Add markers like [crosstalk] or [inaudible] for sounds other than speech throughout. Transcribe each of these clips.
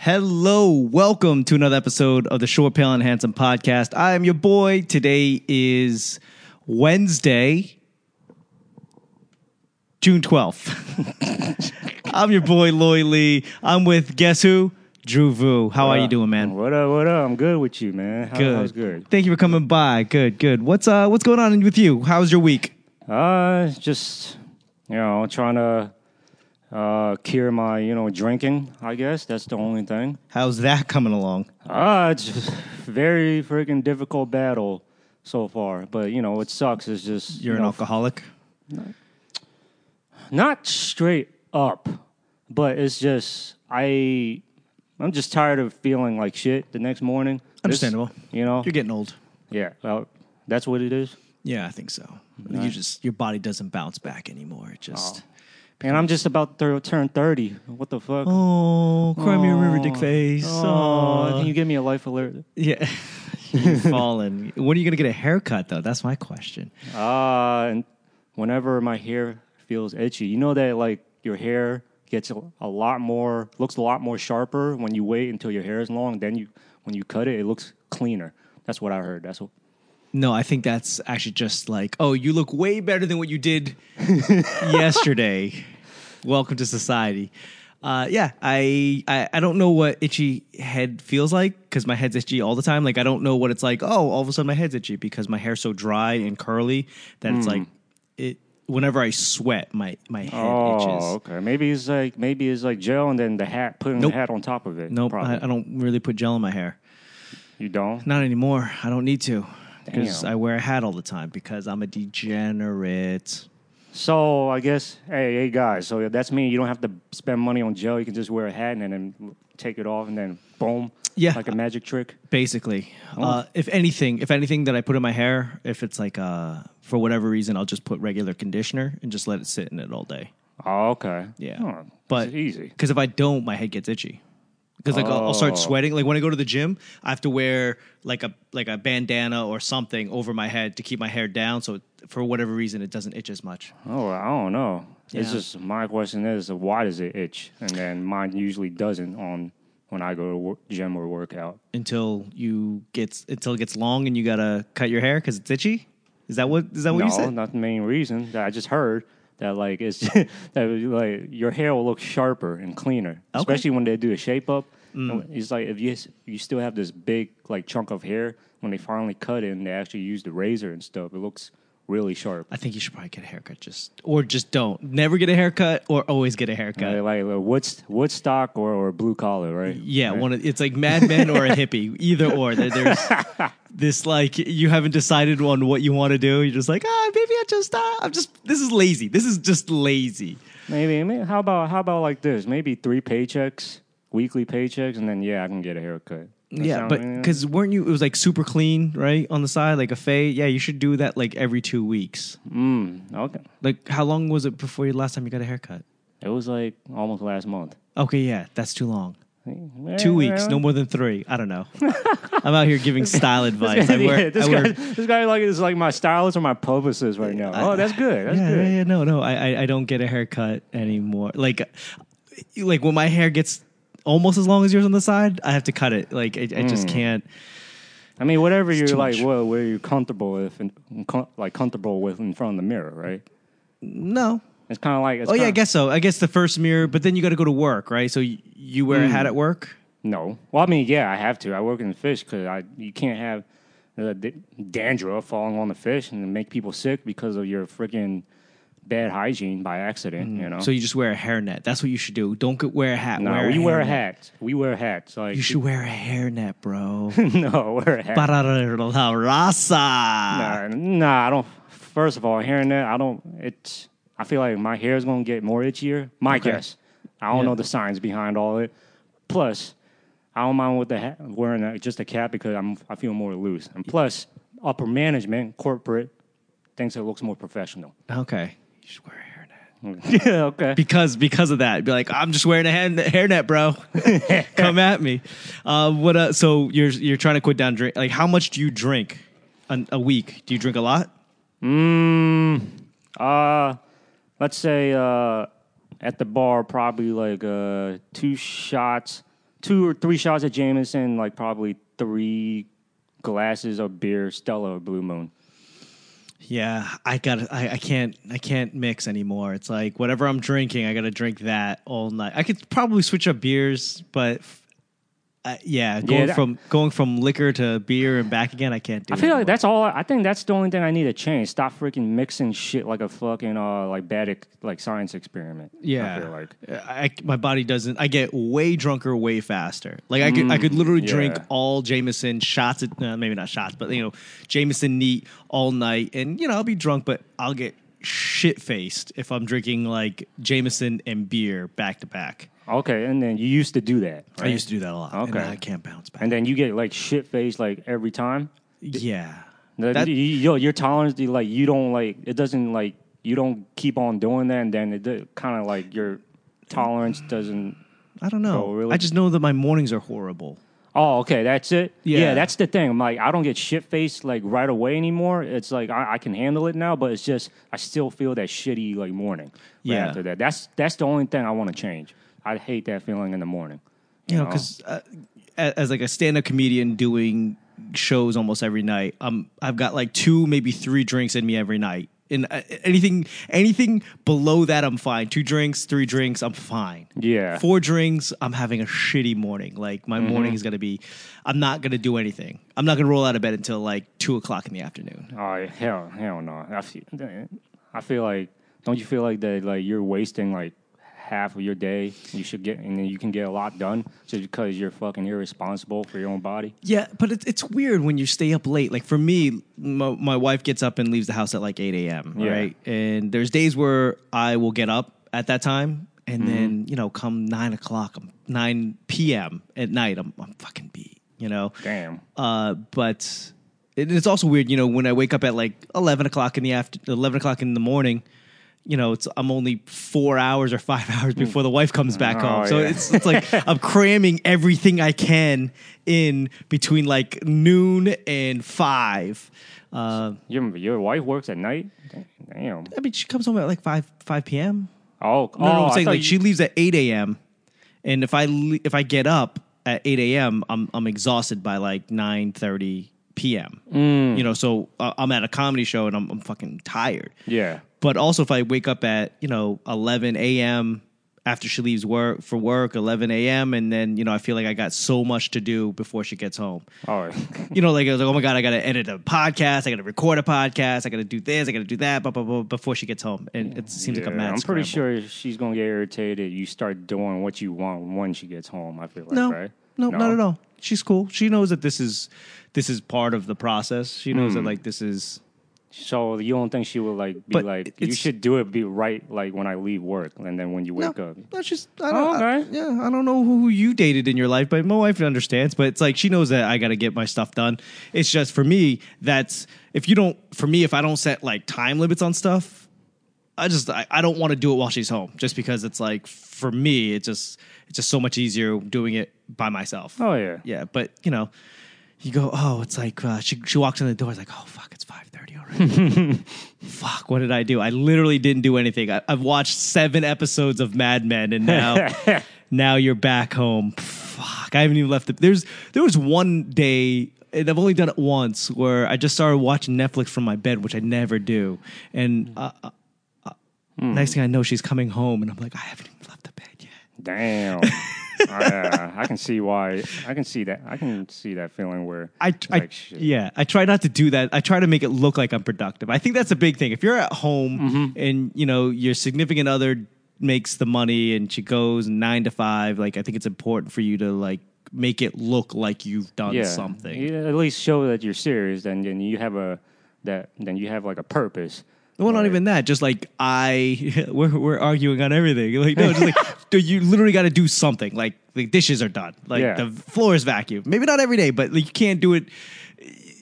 Hello, welcome to another episode of the Short, Pale, and Handsome podcast. I am your boy. Today is Wednesday, June 12th. [laughs] I'm your boy, Loy Lee. I'm with, guess who? Drew Vu. How are you doing, man? What up? What up? I'm good with you, man. How, Good. How's good? Thank you for coming by. Good, good. What's uh what's going on with you? How's your week? Uh, just you know, trying to uh cure my you know drinking. I guess that's the only thing. How's that coming along? Ah, it's just [laughs] very freaking difficult battle so far. But you know, it sucks is just You're you an alcoholic? not straight up, but it's just I. I'm just tired of feeling like shit the next morning. Understandable. you know. You're getting old. Yeah. Well, that's what it is. Yeah, I think so. You just your body doesn't bounce back anymore. It just And I'm just about to turn 30. What the fuck? Oh, cry me a river, dick Oh. face. Oh, Oh, can you give me a life alert? yeah. [laughs] You've [laughs] fallen. When are you gonna get a haircut though? That's my question. Uh, and whenever my hair feels itchy, you know that like your hair gets a, a lot more, looks a lot more sharper when you wait until your hair is long. Then you, when you cut it, it looks cleaner. That's what I heard. That's what. No, I think that's actually just like, oh, you look way better than what you did [laughs] yesterday. Welcome to society. Uh, yeah, I, I I don't know what itchy head feels like because my head's itchy all the time. Like I don't know what it's like. Oh, all of a sudden my head's itchy because my hair's so dry and curly that it's like it. Whenever I sweat, my my head itches. Oh, okay. Maybe it's like maybe it's like gel and then the hat, putting Nope. the hat on top of it. Nope, Probably. I, I don't really put gel in my hair. you don't. Not anymore. I don't need to because I wear a hat all the time because I'm a degenerate. So I guess, hey, hey guys, so that's me. You don't have to spend money on gel. You can just wear a hat and then take it off, and then boom, Yeah. like a magic trick. Basically, Oh. uh, if anything, if anything that I put in my hair, if it's like uh, for whatever reason, I'll just put regular conditioner and just let it sit in it all day. Oh, okay. Yeah, Oh, but easy. because if I don't, my head gets itchy. Because like I'll, I'll start Oh. sweating. Like when I go to the gym, I have to wear like a like a bandana or something over my head to keep my hair down. So for whatever reason, it doesn't itch as much. Oh, I don't know. It's Yeah. just my question is, why does it itch? And then mine usually doesn't on when I go to work, gym or workout. until you gets until it gets long and you gotta cut your hair because it's itchy. Is that what is that what no, you said? not the main reason. That I just heard that like it's [laughs] that like your hair will look sharper and cleaner, Okay. especially when they do a shape up. Mm. It's like if you you still have this big like chunk of hair when they finally cut it and they actually use the razor and stuff, it looks really sharp. I think you should probably get a haircut, just or just don't never get a haircut or always get a haircut. Like uh, Woods, Woodstock or, or blue collar, right? yeah, Right? one of, it's like Mad Men or a hippie, either or. There, there's [laughs] this like you haven't decided on what you want to do. You're just like ah, maybe I just uh, I'm just this is lazy. This is just lazy. Maybe, maybe how about how about like this? Maybe three paychecks, weekly paychecks, and then yeah, I can get a haircut. That yeah, sound- but because weren't you? It was like super clean, right on the side, like a fade. Yeah, you should do that like every two weeks. mm, okay, Like, how long was it before you last time you got a haircut? it was like almost last month. Okay, yeah, that's too long. Two weeks, no more than three. I don't know. [laughs] I'm out here giving style advice. I wear, Yeah, this I wear- guy, this guy like is like my stylist or my publicist right now. oh, that's good. That's yeah, good. yeah, yeah, no, no. I, I, I don't get a haircut anymore. Like, like when my hair gets almost as long as yours on the side, I have to cut it. Like, I, I just Mm. can't. I mean, whatever you're like, much. well, where you're comfortable with, and, com- like comfortable with in front of the mirror, right? No. It's kind of like. It's Oh yeah, I kinda- guess so. I guess the first mirror, but then you got to go to work, right? So you, you wear a hat Mm. at work. No. Well, I mean, yeah, I have to. I work in the fish because I you can't have uh, d- dandruff falling on the fish and make people sick because of your freaking bad hygiene by accident. You know. Mm. So you just wear a hairnet. That's what you should do. Don't go- wear a hat. no, wear we a wear a hat. We wear hats. Like You should wear a hairnet, bro. [laughs] no, wear a hat. Para la raza. Nah, nah, I don't. First of all, that, I don't. It's. I feel like my hair is gonna get more itchier. My Okay. guess. I don't Yeah. know the science behind all it. Plus, I don't mind with the hat, wearing a, just a cap because I'm. I feel more loose. And plus, upper management, corporate, thinks it looks more professional. Okay. You should wear a hairnet. [laughs] yeah. Okay. Because because of that, be like, I'm just wearing a hand, hairnet, bro. [laughs] Come at me. Uh, what? Uh, so you're you're trying to quit down drink? Like, how much do you drink an, a week? Do you drink a lot? Mm, uh, let's say uh, at the bar, probably like uh, two shots two or three shots of Jameson, like probably three glasses of beer, Stella or Blue Moon. Yeah, I got. I, I can't. I can't mix anymore. It's like whatever I'm drinking, I got to drink that all night. I could probably switch up beers, but uh, yeah, going that- from going from liquor to beer and back again, I can't do. That. I feel anymore. like that's all. I think that's the only thing I need to change. Stop freaking mixing shit like a fucking uh like bad ex- like science experiment. Yeah, I feel like. I, my body doesn't. I get way drunker way faster. Like I could, I could literally drink Mm, all Jameson shots. At, uh, maybe not shots, but you know, Jameson neat all night, and you know, I'll be drunk, but I'll get shit faced if I'm drinking like Jameson and beer back to back. Okay, and then you used to do that. I used to do that a lot. Okay. I can't bounce back. And then you get like shit faced like every time. yeah, That- you- yo, your tolerance, like you don't like it doesn't like you don't keep on doing that, and then it kind of like your tolerance doesn't. I don't know. Really? I just know that my mornings are horrible. Oh, okay, that's it. Yeah. Yeah, that's the thing. I'm like, I don't get shit faced like right away anymore. It's like I, I can handle it now, but it's just I still feel that shitty like morning. right Yeah. after that, that's that's the only thing I want to change. I hate that feeling in the morning. you know, know? because uh, as like a stand-up comedian doing shows almost every night, um, I've got like two, maybe three drinks in me every night. And uh, anything, anything below that, I'm fine. Two drinks, three drinks, I'm fine. Yeah. Four drinks, I'm having a shitty morning. Like my morning is gonna be, I'm not gonna do anything. I'm not gonna roll out of bed until like two o'clock in the afternoon. Oh hell, hell no. I feel, I feel like, don't you feel like that? Like you're wasting like half of your day. You should get, and then you can get a lot done just because you're fucking irresponsible for your own body. Yeah, but it's it's weird when you stay up late. Like for me, my, my wife gets up and leaves the house at like eight a.m. Yeah. Right, and there's days where I will get up at that time, and Mm-hmm. then you know, come nine o'clock, I'm- nine p.m. at night, I'm I'm fucking beat. You know, Damn. uh, but it, it's also weird. You know, when I wake up at like eleven o'clock in the after eleven o'clock in the morning. You know, it's I'm only four hours or five [laughs] hours before the wife comes back Oh, home. So yeah. it's it's like [laughs] I'm cramming everything I can in between like noon and five. Uh, Your your wife works at night. Damn. I mean, she comes home at like five five p.m. Oh, No, no, oh, I'm saying like you- she leaves at eight a.m. And if I le- if I get up at eight a.m., I'm I'm exhausted by like nine thirty p.m. Mm. You know, so uh, I'm at a comedy show and I'm I'm fucking tired. Yeah. But also, if I wake up at you know 11 a.m. after she leaves work for work, 11 a.m. and then you know I feel like I got so much to do before she gets home. Oh, [laughs] You know, like I was like, oh my god, I got to edit a podcast, I got to record a podcast, I got to do this, I got to do that, blah, blah, blah, before she gets home, and it seems like a yeah, mad. I'm pretty scramble. sure she's gonna get irritated. You start doing what you want when she gets home. I feel like, No, right? no, not at all. She's cool. She knows that this is this is part of the process. She knows Hmm. that like this is. So you don't think she would like be But like, you it's- should do it be right like when I leave work and then when you wake up. That's just I don't. Oh, I- okay. yeah, I don't know who you dated in your life, but my wife understands. But it's like she knows that I got to get my stuff done. It's just for me. That's if you don't. For me, if I don't set like time limits on stuff, I just I, I don't want to do it while she's home. Just because it's like for me, it's just it's just so much easier doing it by myself. Oh yeah. Yeah, but you know, you go, oh, it's like uh, she she walks in the door, it's like, oh fuck, it's five thirty already. [laughs] fuck, what did I do? I literally didn't do anything. I, I've watched seven episodes of Mad Men, and now [laughs] now you're back home. Fuck, I haven't even left. The, there's there was one day. And I've only done it once where I just started watching Netflix from my bed, which I never do. And uh, uh, uh, next thing I know, she's coming home, and I'm like, I haven't even left the bed yet. Damn. [laughs] Yeah, I can see why. I can see that. I can see that feeling where I, it's I shit. yeah, I try not to do that. I try to make it look like I'm productive. I think that's a big thing. If you're at home Mm-hmm. and you know your significant other makes the money and she goes nine to five, like I think it's important for you to like make it look like you've done yeah, something. You at least show that you're serious, and then you have a that then you have like a purpose. Well, not even that. Just like I, [laughs] we're we're arguing on everything. Like no, just like [laughs] dude, you literally got to do something. Like the dishes are done. Like Yeah. the floor is vacuumed. Maybe not every day, but like, you can't do it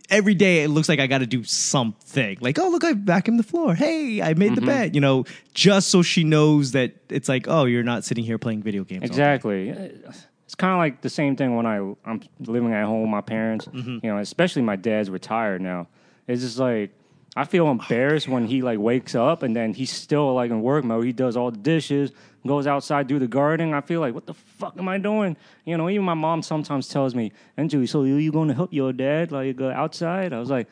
every day. It looks like I got to do something. Like oh look, I vacuumed the floor. Hey, I made the Mm-hmm. bed. You know, just so she knows that it's like oh, you're not sitting here playing video games. all day. Exactly. It's kind of like the same thing when I I'm living at home with my parents. Mm-hmm. You know, especially my dad's retired now. It's just like I feel embarrassed when he like wakes up and then he's still like in work mode. He does all the dishes, goes outside, do the gardening. I feel like, what the fuck am I doing? You know, even my mom sometimes tells me, Andrew, so you going to help your dad like go outside? I was like,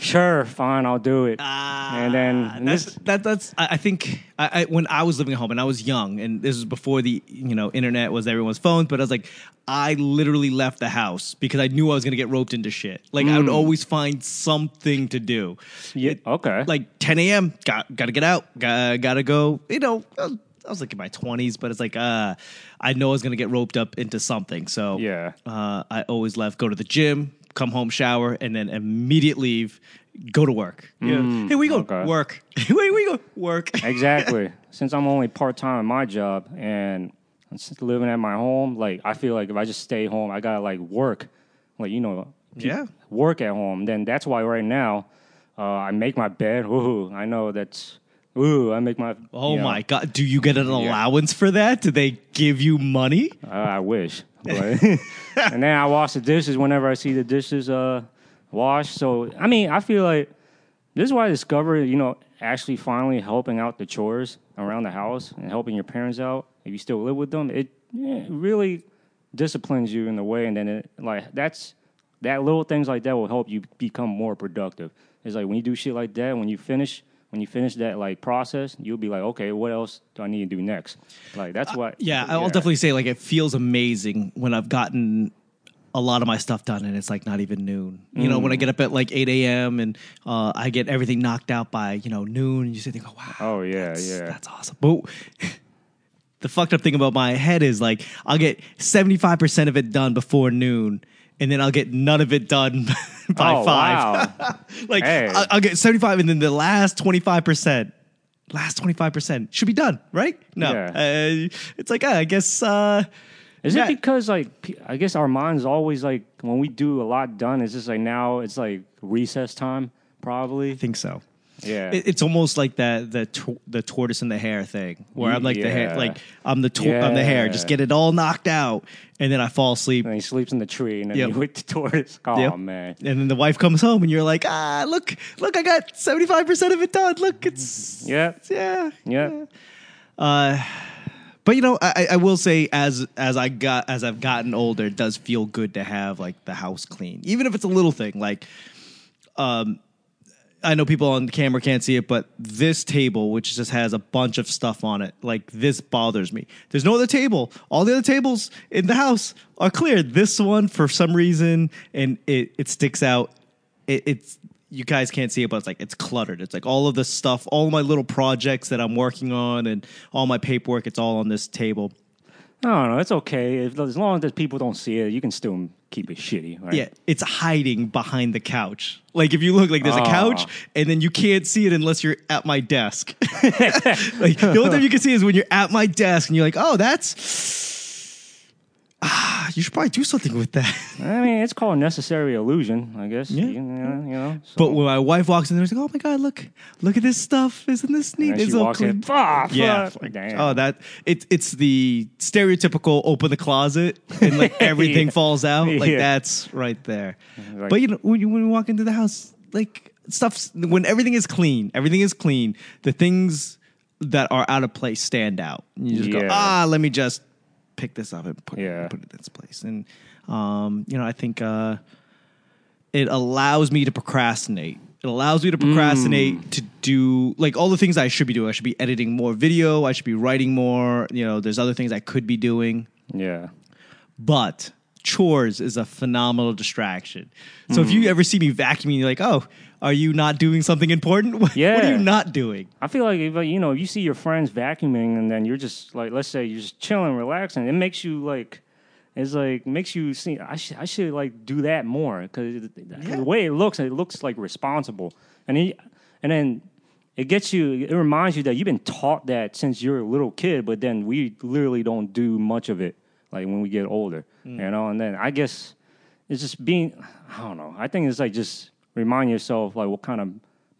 sure, fine, I'll do it. and then and that's this, that, that's I, I think I, I when I was living at home and I was young and this was before the you know internet was everyone's phones but I was like I literally left the house because I knew I was gonna get roped into shit like I would always find something to do yeah, okay. like 10 a.m. got gotta get out got, gotta go you know I was, like in my 20s but it's like uh I know I was gonna get roped up into something so Yeah. uh, I always left go to the gym come home shower and then immediately leave go to work yeah hey we go okay. work [laughs] hey we go work [laughs] exactly. Since I'm only part time in my job and I'm living at my home, like I feel like if I just stay home, I gotta like work, like you know, Yeah. work at home. Then that's why right now, uh, I make my bed. Ooh, I know that's. Ooh, I make my. oh you know, my god do you get an allowance for that do they give you money Uh, I wish. But [laughs] and then I wash the dishes whenever I see the dishes uh, washed. So, I mean, I feel like this is why I discovered, you know, actually finally helping out the chores around the house and helping your parents out if you still live with them. It, yeah, it really disciplines you in the way. And then, it, like, that's that little things like that will help you become more productive. It's like when you do shit like that, when you finish. When you finish that like process, you'll be like, okay, what else do I need to do next? Like that's what. Uh, yeah i'll definitely say like it feels amazing when i've gotten a lot of my stuff done and it's like not even noon you know Mm. when i get up at like 8 a.m and uh, i get everything knocked out by you know noon and you sit there and go wow Oh yeah, that's, yeah. that's awesome but [laughs] the fucked up thing about my head is like i'll get 75% of it done before noon and then i'll get none of it done [laughs] by oh, five Wow. [laughs] like Hey. I'll, I'll get 75 and then the last 25% last 25% should be done right no Yeah. uh, it's like uh, i guess uh Is Yeah. it because like I guess our minds always like when we do a lot done, it's just like now it's like recess time probably. i think so Yeah. it, it's almost like that the the tortoise and the hare thing where i'm like the hare like i'm the tor- i'm the hare just get it all knocked out and then i fall asleep and he sleeps in the tree and then Yep. you with the tortoise. Oh [laughs] Yep. man. and then the wife comes home and you're like ah look look i got 75% of it done look it's Yeah. yeah Yeah. Uh, but you know, I, I will say as as I got as I've gotten older, it does feel good to have like the house clean, even if it's a little thing. Like, um, I know people on the camera can't see it, but this table, which just has a bunch of stuff on it, like this bothers me. There's no other table. All the other tables in the house are clear. This one, for some reason, and it it sticks out. It, it's you guys can't see it, but it's like it's cluttered. It's like all of the stuff, all my little projects that I'm working on, and all my paperwork. It's all on this table. I don't know. It's okay if, as long as people don't see it. You can still keep it shitty. Right? Yeah, it's hiding behind the couch. Like if you look, like there's a Oh. couch, ah. and then you can't see it unless you're at my desk. [laughs] like the only time you can see is when you're at my desk, and you're like, "Oh, that's ah, you should probably do something with that." [laughs] I mean, it's called necessary illusion, I guess. Yeah. You, know, you know. So, But when my wife walks in there, she's like, "Oh my god, look, look at this stuff! Isn't this neat? and It's she all walks clean." in. Ah, Yeah. Like. Oh, that it's it's the stereotypical open the closet and like [laughs] everything Yeah. falls out. Like Yeah. that's right there. Like- but you know, when you, when you walk into the house, like stuff's when everything is clean, everything is clean. The things that are out of place stand out. You just go, ah, let me just pick this up and put, Yeah. put it in its place. And um, you know, I think uh, it allows me to procrastinate. It allows me to procrastinate Mm. to do like all the things I should be doing. I should be editing more video. I should be writing more. You know, there's other things I could be doing. Yeah. But chores is a phenomenal distraction. So if you Mm. ever see me vacuuming, you're like, oh, are you not doing something important? [laughs] What, what are you not doing? I feel like if you know you see your friends vacuuming and then you're just like let's say you're just chilling, relaxing, it makes you like it's like makes you see I should I should like do that more because the way it looks it looks like responsible. And he, and then it gets you it reminds you that you've been taught that since you're a little kid but then we literally don't do much of it like when we get older mm. you know? And then I guess it's just being I don't know. I think it's like just remind yourself like what kind of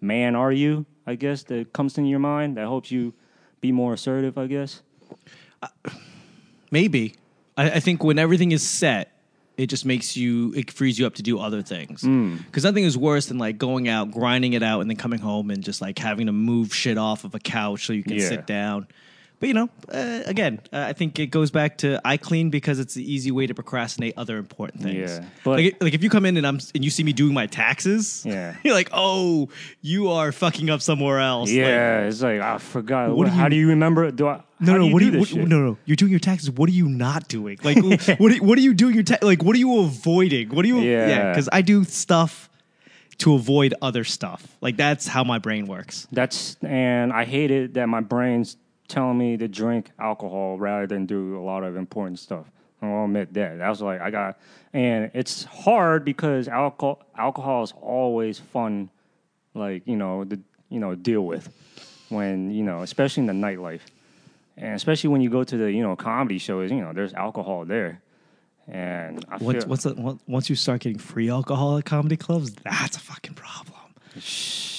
man are you I guess that comes into your mind that helps you be more assertive I guess Maybe. I, I think when everything is set it just makes you it frees you up to do other things. Hmm. Because nothing is worse than like going out, grinding it out, and then coming home and just like having to move shit off of a couch so you can Yeah. sit down. But you know, uh, again, uh, I think it goes back to I clean because it's the easy way to procrastinate other important things. Yeah, but- like, like if you come in and I'm and you see me doing my taxes, Yeah. [laughs] you're like, oh, you are fucking up somewhere else. Like, Yeah, it's like I forgot. What What, do how you- do you remember? Do I? No, no. do what do you? What, no, no. You're doing your taxes. What are you not doing? Like, [laughs] what? Are, what are you doing your ta- like? What are you avoiding? What are you? Yeah. Because I do stuff to avoid other stuff. Like that's how my brain works. That's and I hate it that my brain's telling me to drink alcohol rather than do a lot of important stuff. I'll admit that. That was like I got, and it's hard because alcohol alcohol is always fun, like you know the you know deal with when you know especially in the nightlife, and especially when you go to the you know comedy shows. You know there's alcohol there, and I Once, feel once, the- once you start getting free alcohol at comedy clubs, that's a fucking problem.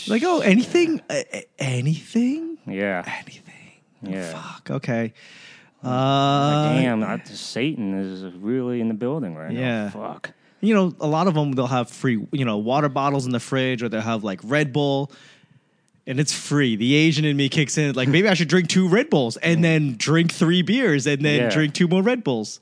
Like, oh, anything, uh, anything, yeah anything. Yeah. Fuck. Okay. Uh, Damn, I, Satan is really in the building right Yeah. now. Fuck. you know, a lot of them they'll have free, you know, water bottles in the fridge, or they'll have like Red Bull, and it's free. The Asian in me kicks in, like maybe I should drink two Red Bulls and then drink three beers and then Yeah. drink two more Red Bulls,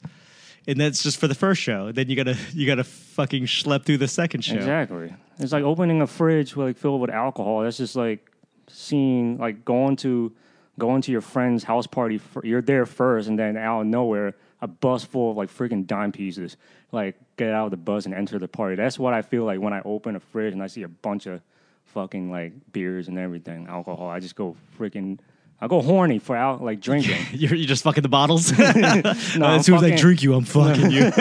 and that's just for the first show. Then you gotta you gotta fucking schlep through the second show. Exactly. It's like opening a fridge like filled with alcohol. That's just like seeing like going to going to your friend's house party. For, you're there first, and then out of nowhere, a bus full of like freaking dime pieces. Like get out of the bus and enter the party. That's what I feel like when I open a fridge and I see a bunch of fucking like beers and everything, alcohol. I just go freaking. I go horny for out like drinking. [laughs] You're, you're just fucking the bottles. [laughs] No, [laughs] as soon as I drink you, I'm fucking you.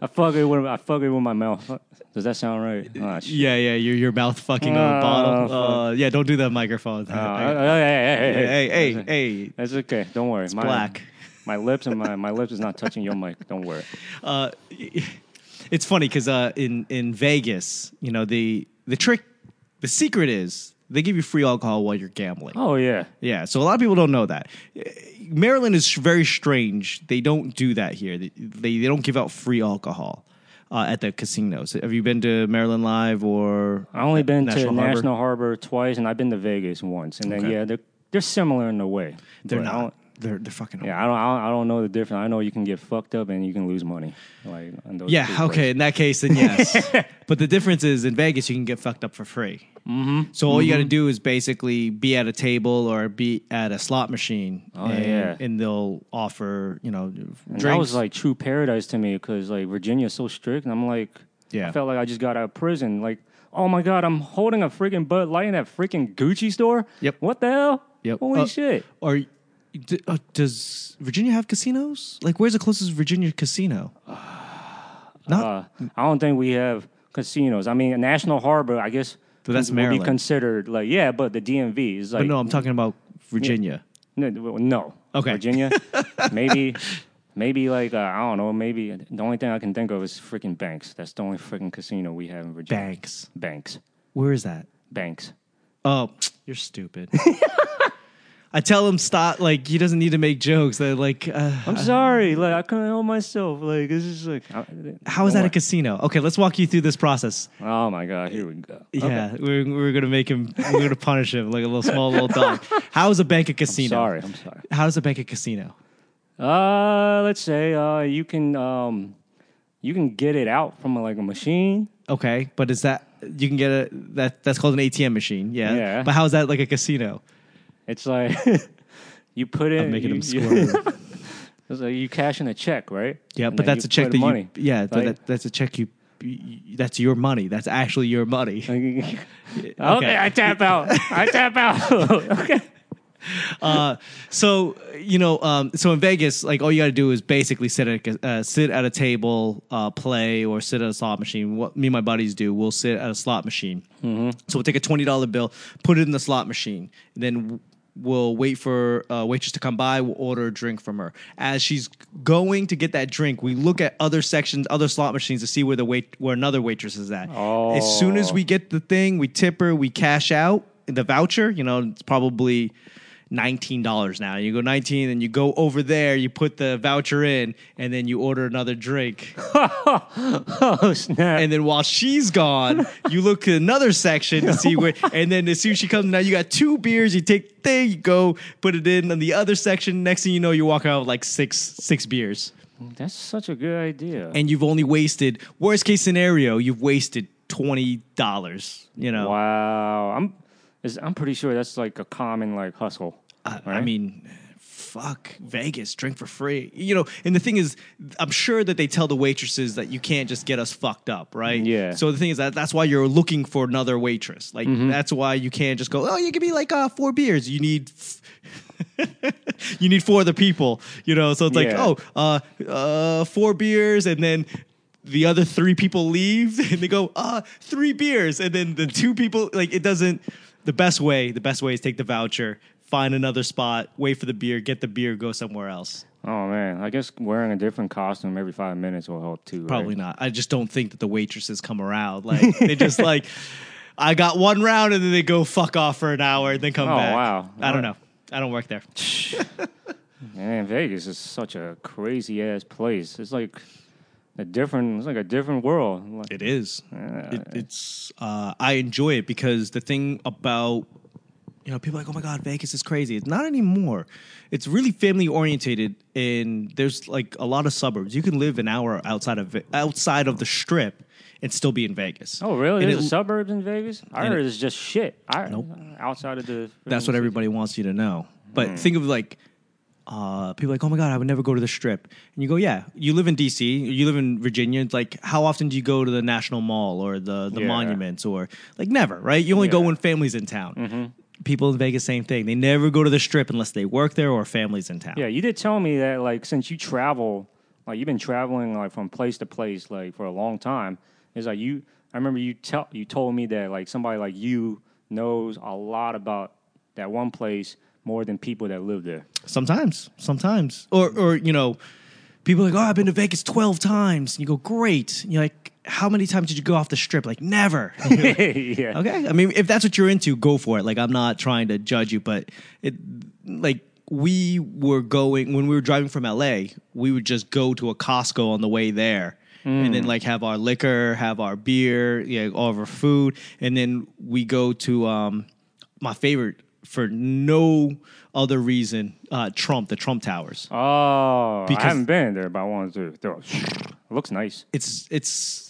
I fuck it with I fuck it with my mouth. Does that sound right? Ah, shit. yeah, yeah. Your your mouth fucking a Oh, bottle. fuck. Uh, yeah, don't do that microphone. Uh, hey, hey, hey, hey, hey, hey. That's okay. Don't worry. It's my, black. My lips and my, my lips is not touching your mic. Don't worry. [laughs] uh, it's funny because uh, in in Vegas, you know the the trick, the secret is they give you free alcohol while you're gambling. Oh yeah. Yeah, so a lot of people don't know that. Maryland is very strange. They don't do that here. They they, they don't give out free alcohol uh, at the casinos. Have you been to Maryland Live or? I only been National to Harbor? National Harbor twice, and I've been to Vegas once. And then Okay. yeah, they're they're similar in a way. They're not. They're they're fucking. Yeah, I don't, I don't. I don't know the difference. I know you can get fucked up and you can lose money. Like on those Yeah, okay. In that case, then yes. [laughs] but the difference is in Vegas, you can get fucked up for free. Mm-hmm. So all you got to do is basically be at a table or be at a slot machine, Oh, and, yeah. and they'll offer you know drinks. that was like true paradise to me because like Virginia's so strict, and I'm like, Yeah. I felt like I just got out of prison. Like, oh my god, I'm holding a freaking Bud Light in that freaking Gucci store. Yep. What the hell? Yep. Holy Uh, shit. or d- uh, does Virginia have casinos? Like, where's the closest Virginia casino? [sighs] Not Uh, I don't think we have casinos. I mean, National Harbor, I guess. But that's would Maryland. be considered like yeah, but the DMV is like but no, I'm talking about Virginia. no, no. Okay. Virginia, [laughs] maybe, maybe like uh, I don't know. Maybe the only thing I can think of is freaking Banks. That's the only freaking casino we have in Virginia. Banks. Banks, Where is that? Banks. Oh, you're stupid. [laughs] I tell him stop. Like he doesn't need to make jokes. That like, uh, I'm sorry, like I couldn't help myself. Like it's just like I- how is that a casino? Okay, let's walk you through this process. Oh my god, here we go. Yeah, we're we're gonna make him. We're gonna punish him like a little small little dog. [laughs] How is a bank a casino? Sorry, I'm sorry. How does a bank a casino? Uh, let's say uh, you can um, you can get it out from like a machine. Okay, but is that you can get a that that's called an ATM machine? Yeah. Yeah. But how is that like a casino? It's like [laughs] you put it. I'm making you, him you- squirt. [laughs] it's like you cash in a check, right? Yeah, And but that's a check that money. you. Yeah, but Like- that, that's a check you. That's your money. That's actually your money. [laughs] okay. I tap out. I tap out. okay. Uh, so you know, um, so in Vegas, like all you got to do is basically sit at a, uh, sit at a table, uh, play, or sit at a slot machine. What me and my buddies do, we'll sit at a slot machine. Mm-hmm. So we'll take a twenty dollar bill, put it in the slot machine, then we'll wait for a waitress to come by. We'll order a drink from her. As she's going to get that drink, we look at other sections, other slot machines to see where the wait where another waitress is at. As soon as Oh. we get the thing, we tip her, we cash out the voucher. You know, it's probably nineteen dollars now. You go nineteen, and you go over there, you put the voucher in, and then you order another drink. [laughs] oh snap! And then while she's gone, you look at another section to see [laughs] where. And then as soon as she comes, now you got two beers. You take there, you go put it in on the other section. Next thing you know, you're walking out with like six six beers, That's such a good idea. and you've only wasted. Worst case scenario, you've wasted twenty dollars. You know, Wow, I'm is, I'm pretty sure that's like a common like hustle. I, I mean, fuck Vegas, drink for free. You know, and the thing is, I'm sure that they tell the waitresses that you can't just get us fucked up, right? Yeah. So the thing is that that's why you're looking for another waitress. Like that's why you can't just go, oh, you give me like uh, four beers. You need. [laughs] you need four other people, you know. So it's like, Yeah. oh, uh, uh, four beers, and then the other three people leave, [laughs] and they go, uh, three beers, and then the two people, like, it doesn't. The best way, the best way is take the voucher, find another spot, wait for the beer, get the beer, go somewhere else. Oh man, I guess wearing a different costume every five minutes will help too. right? Probably not. I just don't think that the waitresses come around. Like they [laughs] just like, I got one round, and then they go fuck off for an hour, and then come back. Oh, back. wow. I don't know. I don't work there. [laughs] Man, Vegas is such a crazy ass place. It's like a different. It's like a different world. It is. It, it's. Uh, I enjoy it because the thing about you know people are like, oh my god, Vegas is crazy. It's not anymore. It's really family orientated, and there's like a lot of suburbs. You can live an hour outside of outside of the Strip and still be in Vegas. oh really? And There's it- suburbs in Vegas. I heard it's just shit. I, Nope. Uh, outside of the. That's what everybody wants you to know. But hmm. think of like uh, people are like, oh my god, I would never go to the Strip, and you go, yeah, you live in D.C., you live in Virginia. It's like, how often do you go to the National Mall or the the Yeah. monuments or like never, right? You only go when family's in town. Mm-hmm. People in Vegas, same thing. They never go to the Strip unless they work there or family's in town. Yeah, you did tell me that like since you travel, like you've been traveling like from place to place like for a long time. It's like you. I remember you tell you told me that like somebody like you knows a lot about that one place more than people that live there. Sometimes, sometimes, or or you know, people are like, oh, I've been to Vegas twelve times. And you go, great. And you're like, how many times did you go off the Strip? Like, never. [laughs] [laughs] yeah. Okay. I mean, if that's what you're into, go for it. Like, I'm not trying to judge you, but it, like, we were going when we were driving from LA. We would just go to a Costco on the way there, and then like have our liquor, have our beer, yeah, all of our food, and then we go to um, my favorite for no other reason, uh, Trump, the Trump Towers. Oh, Because- I haven't been there, but I wanted to. It looks nice. it's it's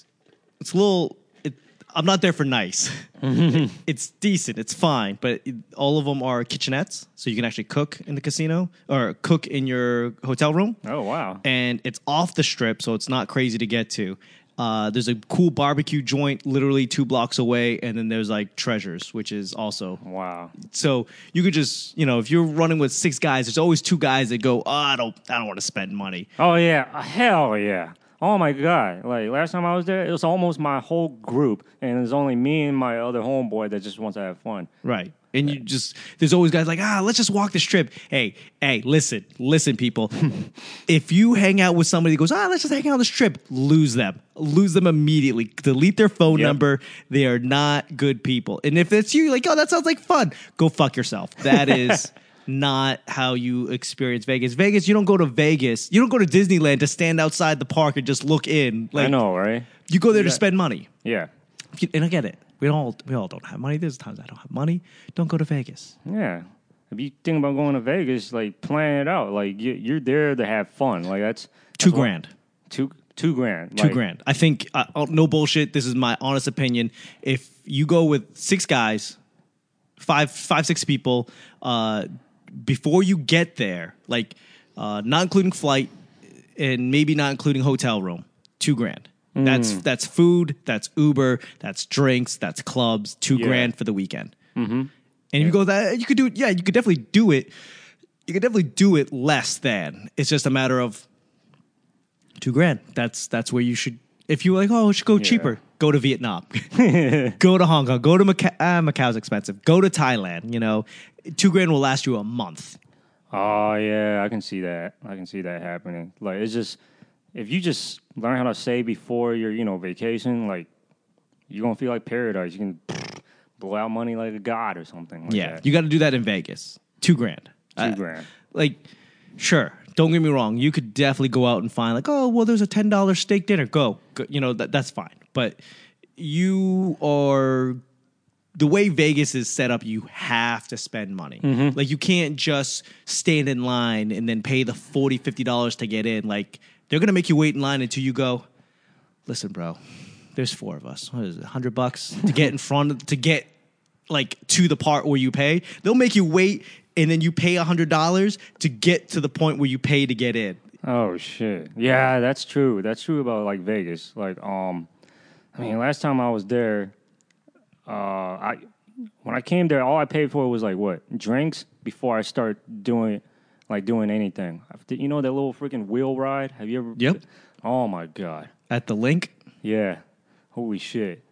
it's a little. It, I'm not there for nice. [laughs] it's decent. It's fine, but it, all of them are kitchenettes, so you can actually cook in the casino or cook in your hotel room. Oh wow. And it's off the strip, so it's not crazy to get to. Uh, there's a cool barbecue joint literally two blocks away, and then there's like Treasures, which is also Wow. so you could just you know if you're running with six guys, there's always two guys that go, oh, I don't I don't want to spend money. Oh yeah. Hell yeah. Oh my god! Like last time I was there, it was almost my whole group, and it was only me and my other homeboy that just wants to have fun. Right. And you just there's always guys like, ah, let's just walk this trip. Hey, hey, listen, listen, people. [laughs] if you hang out with somebody that goes, ah, let's just hang out on the strip, lose them. Lose them immediately. Delete their phone Yep. number. They are not good people. And if it's you, you're like, oh, that sounds like fun, go fuck yourself. That [laughs] is not how you experience Vegas. Vegas, you don't go to Vegas. You don't go to Disneyland to stand outside the park and just look in. Like I know, right? you go there to spend money. Yeah. And I get it. We all we all don't have money. There's times I don't have money. Don't go to Vegas. Yeah. If you think about going to Vegas, like plan it out. Like you, you're there to have fun. Like that's Two that's what- grand. Two two grand. Two Like, grand. I think uh, oh, no bullshit. This is my honest opinion. If you go with six guys, five five six people, uh, before you get there, like uh, not including flight and maybe not including hotel room, two grand. That's that's food. That's Uber. That's drinks. That's clubs. Two Yeah. grand for the weekend. Mm-hmm. And if you go that, you could do it. Yeah, you could definitely do it. You could definitely do it less than. It's just a matter of two grand. That's that's where you should. If you were like, oh, we should go cheaper. Go to Vietnam. [laughs] [laughs] go to Hong Kong. Go to Macau. Uh, Macau's expensive. Go to Thailand. You know, two grand will last you a month. Oh yeah, I can see that. I can see that happening. Like it's just if you just learn how to save before your you know vacation, like you're gonna feel like paradise. You can [sniffs] blow out money like a god or something. Like Yeah, that. you got to do that in Vegas. two grand. Two Uh, grand. like sure don't get me wrong you could definitely go out and find like oh well there's a $10 steak dinner go, go. you know that, that's fine but you are the way vegas is set up you have to spend money like you can't just stand in line and then pay the 40 $50 to get in like they're gonna make you wait in line until you go listen bro there's four of us what is it 100 bucks to get in [laughs] front of to get like to the part where you pay they'll make you wait and then you pay $100 to get to the point where you pay to get in Oh shit. Yeah, that's true. That's true about like Vegas. Like, um, I mean, last time I was there, uh, I when I came there, all I paid for was like what drinks before I start doing like doing anything. You know that little freaking wheel ride? Have you ever? Yep. Oh my god. at the LINQ Yeah. Holy shit.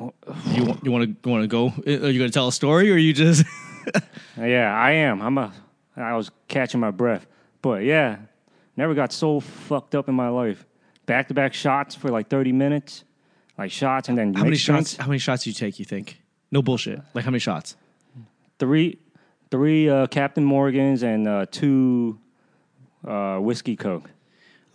you want you want to want to go are you going to tell a story or you just [laughs] Yeah, I am. I'm a. I was catching my breath, but yeah, never got so fucked up in my life. Back to back shots for like thirty minutes, like shots, and then how many shots how many shots do you take you think no bullshit like how many shots Three, three uh, Captain Morgans and uh, two uh, whiskey coke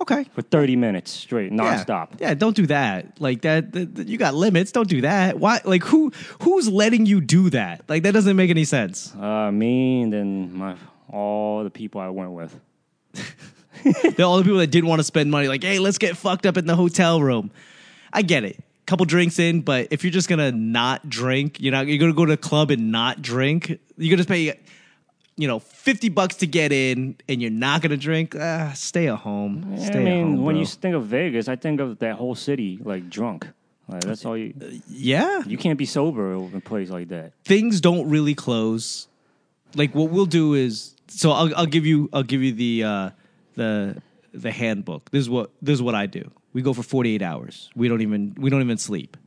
okay for thirty minutes straight, nonstop. Yeah, yeah don't do that. Like that, that- that- you got limits. Don't do that. Why? Like who? Who's letting you do that? Like that doesn't make any sense. Uh, me and then my all the people I went with. [laughs] They're all the people that didn't want to spend money. Like, hey, let's get fucked up in the hotel room. I get it. Couple drinks in, but if you're just gonna not drink, you're not. You're gonna go to a club and not drink. You're gonna pay, you know, fifty bucks to get in, and you're not gonna drink. Ah, stay at home. Stay I mean, at home. when bro. you think of Vegas, I think of that whole city like drunk. Like that's all you. yeah, You can't be sober in a place like that. things don't really close. Like what we'll do is so I'll I'll give you I'll give you the uh the the handbook. This is what this is what I do. We go for 48 hours. We don't even we don't even sleep.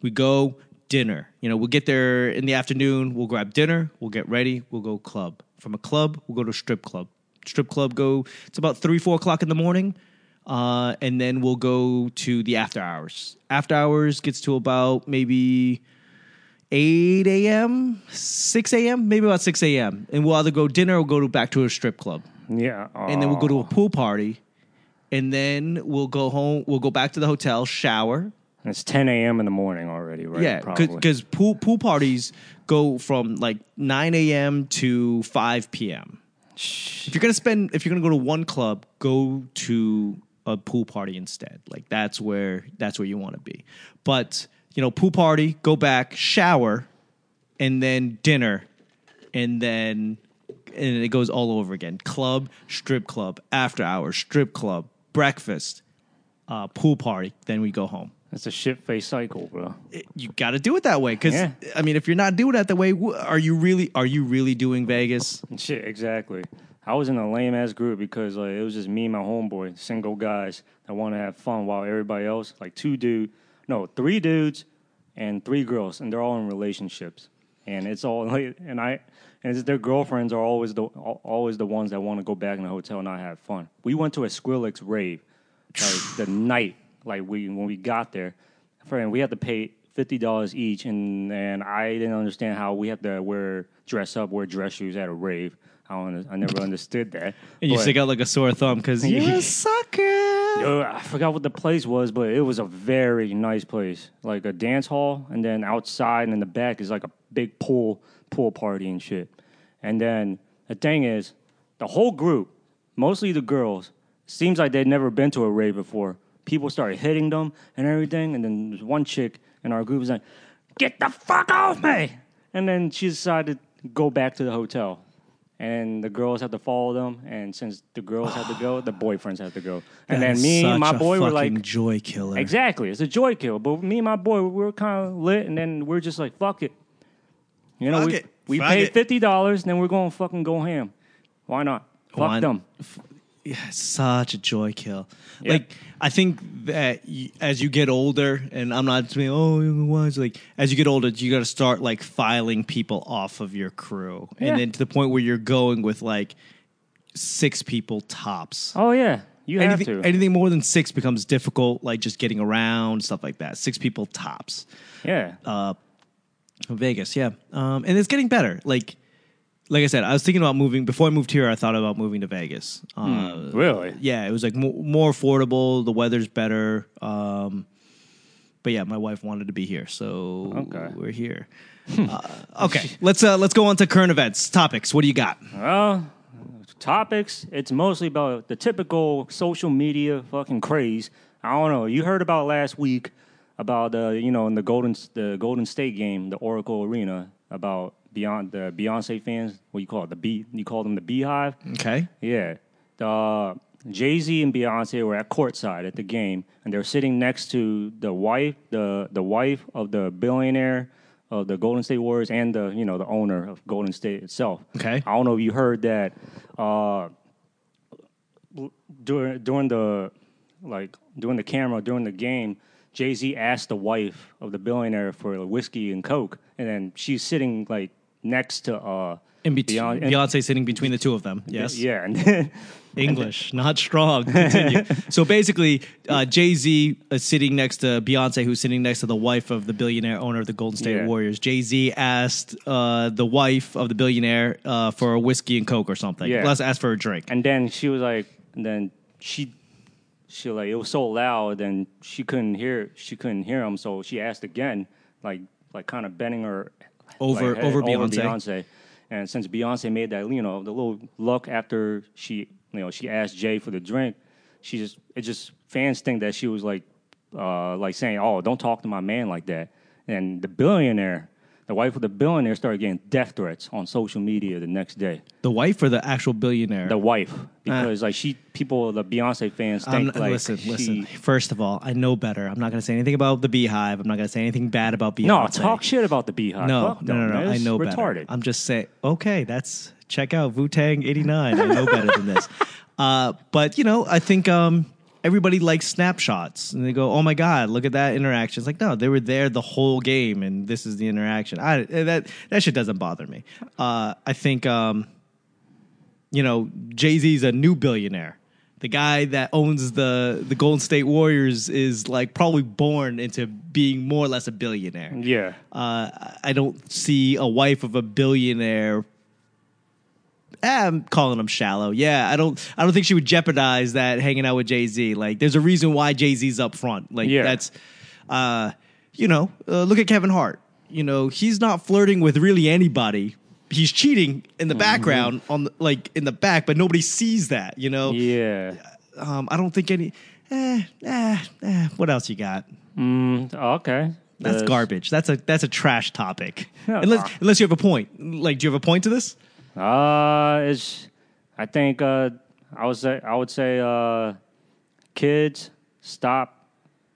We go dinner. You know, we'll get there in the afternoon, we'll grab dinner, we'll get ready, we'll go club. From a club, we'll go to a strip club. Strip club go it's about three, four o'clock in the morning. Uh, and then we'll go to the after hours. After hours gets to about maybe 8 a.m., 6 a.m., maybe about 6 a.m. And we'll either go dinner or go to, back to a strip club. Yeah. And then we'll go to a pool party. And then we'll go home, we'll go back to the hotel, shower. It's 10 a.m. in the morning already, right? yeah, because pool, pool parties go from like 9 a.m. to 5 p.m. If you're gonna spend, if you're gonna go to one club, go to a pool party instead. Like that's where that's where you want to be. But you know, pool party, go back, shower, and then dinner, and then and it goes all over again. Club, strip club, after hours, strip club, breakfast, uh, pool party. Then we go home. It's a shit face cycle, bro. It- you got to do it that way because Yeah. I mean, if you're not doing it that way, wh- are you really are you really doing Vegas? Shit, exactly. I was in a lame ass group because like it was just me and my homeboy, single guys that want to have fun while everybody else, like two dude, no, three dudes and three girls, and they're all in relationships, and it's all [laughs] like, and I, and it's, their girlfriends are always the always the ones that want to go back in the hotel and not have fun. We went to a Skrillex rave, like the night, like we when we got there, friend, we had to pay fifty dollars each, and and I didn't understand how we had to wear dress up, wear dress shoes at a rave. I don't, I never understood that. And you stick out like a sore thumb because you're [laughs] a sucker. uh, I forgot what the place was, but it was a very nice place, like a dance hall, and then outside and in the back is like a big pool pool party and shit. And then the thing is, the whole group, mostly the girls, seems like they'd never been to a rave before. People started hitting them and everything, and then there's one chick in our group was like, "Get the fuck off me!" And then she decided to go back to the hotel. And the girls had to follow them, and since the girls had to go, the boyfriends had to go. And then me and my boy were like, joy killer. Exactly. It's a joy kill. But me and my boy, we were kind of lit, and then we're just like, fuck it. You know, Fuck we, it. we Fuck paid it. fifty dollars, and then we're going to fucking go ham. Why not? Fuck Why- them. Yeah, such a joy kill. Yeah. Like I think that as you get older, and I'm not saying oh why is like as you get older, you got to start like filing people off of your crew, Yeah. and then to the point where you're going with like six people tops. Oh yeah, you have anything, to. anything more than six becomes difficult, like just getting around stuff like that. Six people tops. yeah. uh, Vegas, yeah, um, and it's getting better. Like, like I said, I was thinking about moving before I moved here. I thought about moving to Vegas. Uh, Really? Yeah, it was like mo- more affordable. The weather's better. Um, but yeah, my wife wanted to be here, so Okay. we're here. uh, okay, let's uh, let's go on to current events topics. What do you got? Well, topics. It's mostly about the typical social media fucking craze. I don't know. You heard about last week about the you know in the Golden the Golden State game, the Oracle Arena, about beyond the Beyonce fans. What you call it? The B. You call them the BeyHive. Okay, Yeah. The Jay Z and Beyonce were at courtside at the game, and they're sitting next to the wife, the the wife of the billionaire of the Golden State Warriors, and the you know the owner of Golden State itself. Okay. I don't know if you heard that. Uh, during during the like during the camera during the game, Jay Z asked the wife of the billionaire for whiskey and coke, and then she's sitting like next to uh in between Beyonce- Beyonce sitting between the two of them. Yes, yeah, then [laughs] English, not strong. [laughs] Continue. so basically, uh, Jay Z is sitting next to Beyonce, who's sitting next to the wife of the billionaire owner of the Golden State Yeah. Warriors. Jay Z asked uh, the wife of the billionaire uh, for a whiskey and coke or something. Yeah. Let's ask for a drink. And then she was like, and then she, she like it was so loud, and she couldn't hear. She couldn't hear him, so she asked again, like like kind of bending her Over- like, head over Beyonce. Beyonce. And since Beyonce made that, you know, the little look after she, you know, she asked Jay for the drink, she just it just fans think that she was like, uh, like saying, "Oh, don't talk to my man like that." And the billionaire, the wife of the billionaire, started getting death threats on social media the next day the wife or the actual billionaire? the wife because like she people the Beyonce fans I'm think not- like listen, she, listen. First of all, I know better. I'm not going to say anything about the BeyHive. I'm not going to say anything bad about Beyonce. no talk shit about the BeyHive. No, Fuck no, no, no. I know retarded. better. I'm just saying. Okay, that's check out Wu Tang '89. I know better than this. [laughs] Uh, but you know, I think um, everybody likes snapshots, and they go, "Oh my god, look at that interaction." It's like, no, they were there the whole game, and this is the interaction. I that that shit doesn't bother me. Uh, I think um, you know, Jay Z's a new billionaire. The guy that owns the the Golden State Warriors is like probably born into being more or less a billionaire. yeah Uh, I don't see a wife of a billionaire. I'm calling him shallow. Yeah, I don't. I don't think she would jeopardize that hanging out with Jay Z. Like, there's a reason why Jay Z's up front. Like, Yeah. that's, uh, you know, uh, look at Kevin Hart. You know, he's not flirting with really anybody. He's cheating in the background on the, like in the back, but nobody sees that. You know, yeah um, I don't think any. Eh, eh, eh, what else you got? mm, okay That's garbage. That's a that's a trash topic. Unless unless you have a point. Like, do you have a point to this? Uh it's I think uh I would say I would say uh kids stop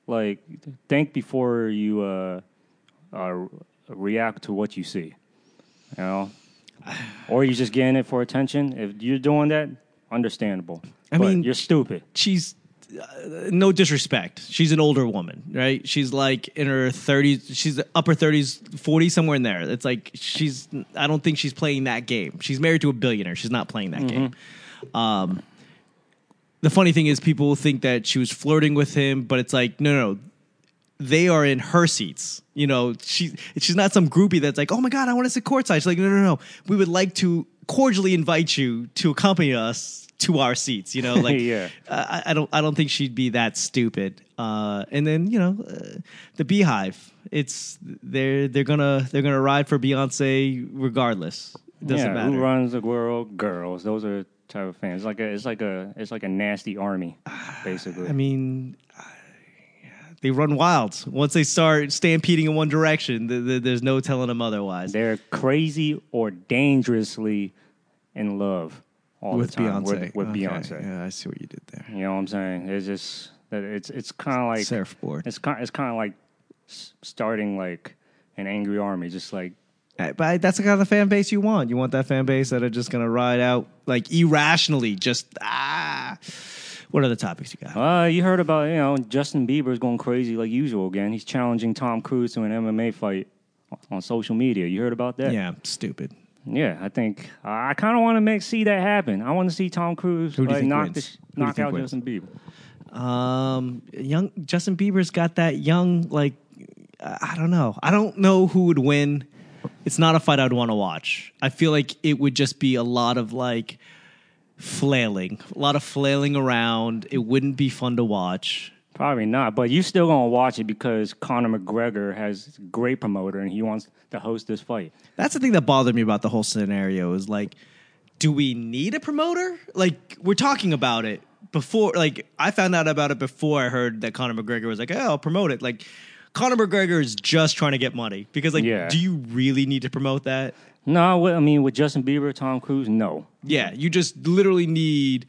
like think before you uh, uh react to what you see you know? Or you just getting it for attention. If you're doing that understandable. I But mean- you're stupid. She's no disrespect. She's an older woman, right? She's like in her 30s. She's upper 30s, 40 somewhere in there. It's like she's. I don't think she's playing that game. She's married to a billionaire. She's not playing that game. Um, the funny thing is, people think that she was flirting with him, but it's like no, no. no. They are in her seats. You know, she she's not some groupie that's like, oh my god, I want to sit courtside. She's like, no, no, no. We would like to cordially invite you to accompany us to our seats. You know, [laughs] like Yeah. I, I don't I don't think she'd be that stupid. Uh, and then you know, uh, the BeyHive. It's they're they're gonna they're gonna ride for Beyonce regardless. It doesn't yeah, matter. Who runs the world? Girls. Those are type of fans. It's like a, it's like a, it's like a nasty army, [sighs] basically. I mean, uh, they run wild. Once they start stampeding in one direction, th- th- there's no telling them otherwise. They're crazy or dangerously in love all with the time Beyonce. with, with Okay, Beyonce. Yeah, I see what you did there. You know what I'm saying? It's just that it's it's kind of like Surfboard. it's kind it's kind of like starting like an angry army, just like Uh, But that's the kind of fan base you want. You want that fan base that are just gonna ride out like irrationally, just ah. What are the topics you got? Uh, you heard about you know Justin Bieber's going crazy like usual again. He's challenging Tom Cruise to an MMA fight on social media. You heard about that? Yeah, stupid. Yeah, I think I kind of want to make see that happen. I want to see Tom Cruise Who do you like, think knock wins? the, Who do you knock think out wins? Justin Bieber. Um, young Justin Bieber's got that young like I I don't know. I don't know who would win. It's not a fight I'd want to watch. I feel like it would just be a lot of like flailing, a lot of flailing around. It wouldn't be fun to watch. Probably not, but you still gonna watch it because Conor McGregor has a great promoter and he wants to host this fight. That's the thing that bothered me about the whole scenario is like, do we need a promoter? Like, we're talking about it before. Like, I found out about it before I heard that Conor McGregor was like, "Oh, I'll promote it." Like, Conor McGregor is just trying to get money because, like, Yeah. do you really need to promote that? No, I mean with Justin Bieber, Tom Cruise, no. Yeah, you just literally need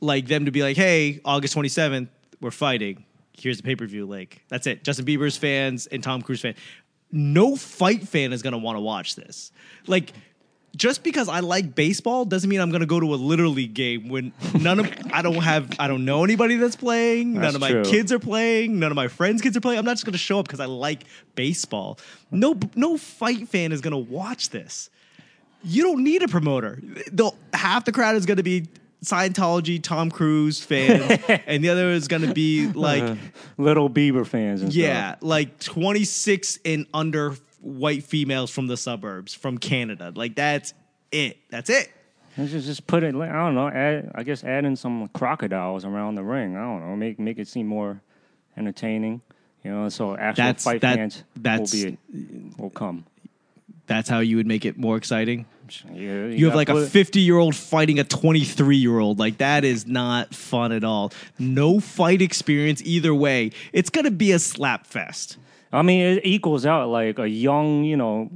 like them to be like, "Hey, August twenty seventh, we're fighting. Here's the pay per view link." That's it. Justin Bieber's fans and Tom Cruise fan. No fight fan is gonna want to watch this. Like, just because I like baseball doesn't mean I'm gonna go to a little league game when none of I don't have I don't know anybody that's playing. none of my true. kids are playing. None of my friends' kids are playing. I'm not just gonna show up because I like baseball. No, no fight fan is gonna watch this you don't need a promoter. The half the crowd is going to be Scientology, Tom Cruise fans, [laughs] and the other is going to be uh-huh. like, Little Bieber fans and yeah, stuff. like 26 and under white females from the suburbs from Canada. Like that's it. That's it. Let's just, just put it. I don't know. Add, I guess add in some crocodiles around the ring. I don't know. Make make it seem more entertaining. You know, so actual That's- fight that- fans that's- will be will come. That's how you would make it more exciting. Yeah, You have gotta like a 50 year old fighting a 23 year old. Like that is not fun at all. No fight experience either way. It's going to be a slap fest. I mean, it equals out like a young, you know,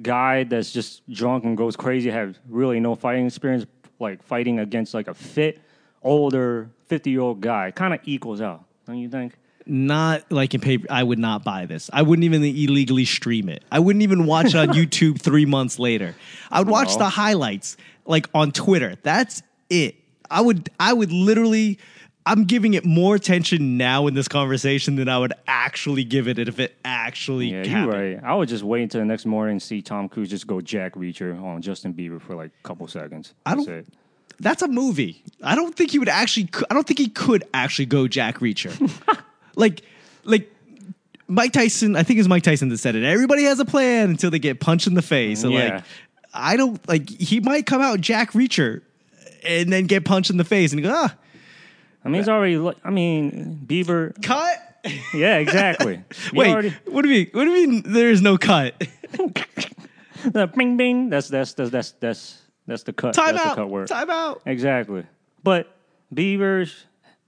guy that's just drunk and goes crazy, have really no fighting experience, like fighting against like a fit, older, 50 year old guy. Kind of equals out, don't you think? Not like in paper. I would not buy this. I wouldn't even illegally stream it. I wouldn't even watch it on [laughs] YouTube three months later. I would watch No. the highlights like on Twitter. That's it. I would. I would literally. I'm giving it more attention now in this conversation than I would actually give it if it actually Yeah, happened. you're right. I would just wait until the next morning and see Tom Cruise just go Jack Reacher on Justin Bieber for like a couple seconds. I don't- it. That's a movie. I don't think he would actually. I don't think he could actually go Jack Reacher. [laughs] like, like Mike Tyson. I think it's Mike Tyson that said it. Everybody has a plan until they get punched in the face. So Yeah. like, I don't like. He might come out Jack Reacher, and then get punched in the face and go ah I mean, it's already. I mean, Beaver cut. Yeah, exactly. [laughs] Wait, already- what do you mean? What do you mean? There is no cut. [laughs] the bing bing. That's that's that's that's that's that's the cut. Time that's out. the cut word. Time out. Exactly. But Bieber,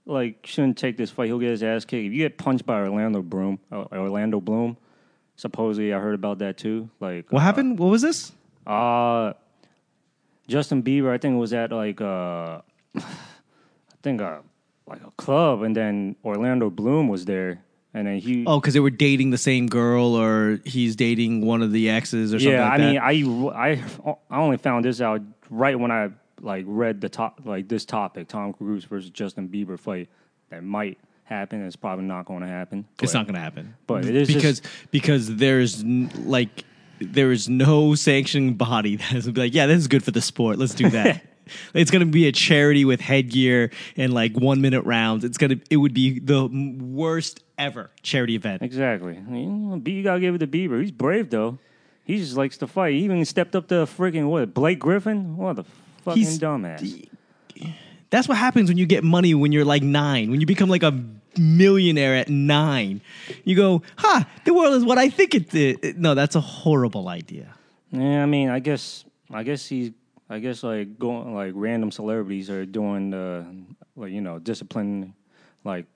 like, shouldn't take this fight. He'll get his ass kicked. If you get punched by Orlando Bloom, uh, Orlando Bloom, supposedly I heard about that too. Like, What happened? What was this? Uh, Justin Bieber, I think it was at like uh, [sighs] I think uh, like a club, and then Orlando Bloom was there, and then he. Oh, because they were dating the same girl, or he's dating one of the exes, or something. yeah, like I that. mean, I, I I only found this out right when I like read the top like this topic, Tom Cruise versus Justin Bieber fight that might happen. It's probably not going to happen. It's not going to happen. but it is because just- because there's n- like there is no sanctioning body [laughs] that's gonna be like, yeah, this is good for the sport. Let's do that. [laughs] it's going to be a charity with headgear and like one minute rounds. It's gonna it would be the worst ever charity event. Exactly. I mean, you gotta give it to Bieber. He's brave though. He just likes to fight. He even stepped up to freaking what? Blake Griffin? What the fucking He's- dumbass. That's what happens when you get money when you're like nine. When you become like a millionaire at nine, you go, "Ha! The world is what I think it is." No, that's a horrible idea. Yeah, I mean, I guess, I guess he's, I guess like going like random celebrities are doing the, like you know, discipline, like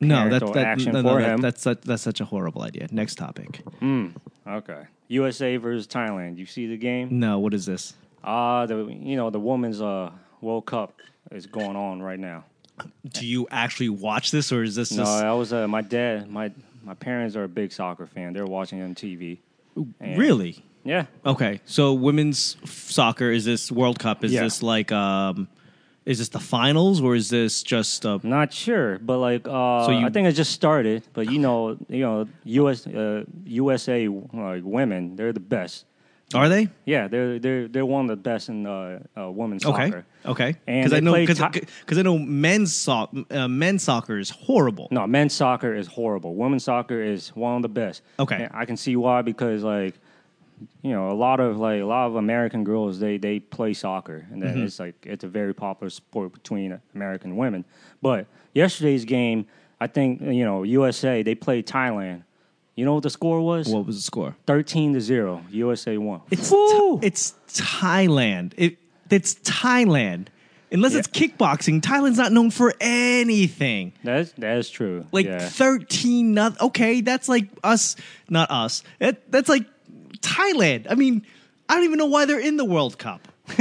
No, that's parental that, action no, no, for that- him. that's such, that's such a horrible idea. Next topic. Hmm, okay. USA versus Thailand. You see the game? No, what is this? Ah, the you know the women's uh World Cup is going on right now. Do you actually watch this, or is this No, just I was uh, my dad. My my parents are a big soccer fan. They're watching on TV. And- really? Yeah. Okay, so women's soccer is this World Cup? Is Yeah. this like um, is this the finals, or is this just uh, Not sure, but like uh, So you- I think it just started. But you know, you know, US uh, USA like women, they're the best. Are they? Yeah, they're they're they're one of the best in uh, uh, women's Okay, soccer. okay. And Because I know because Thai- I know men's soc- uh, men's soccer is horrible. No, men's soccer is horrible. Women's soccer is one of the best. Okay. And I can see why because like you know, a lot of like a lot of American girls they they play soccer, and then Mm-hmm. it's like it's a very popular sport between American women. But yesterday's game, I think you know USA they played Thailand. You know what the score was? What was the score? Thirteen to zero. USA won. It's Woo! Th- it's Thailand. It it's Thailand. Unless it's kickboxing, Thailand's not known for anything. That's that is true. Like yeah. thirteen, not okay. That's like us, not us. That, that's like Thailand. I mean, I don't even know why they're in the World Cup. [laughs]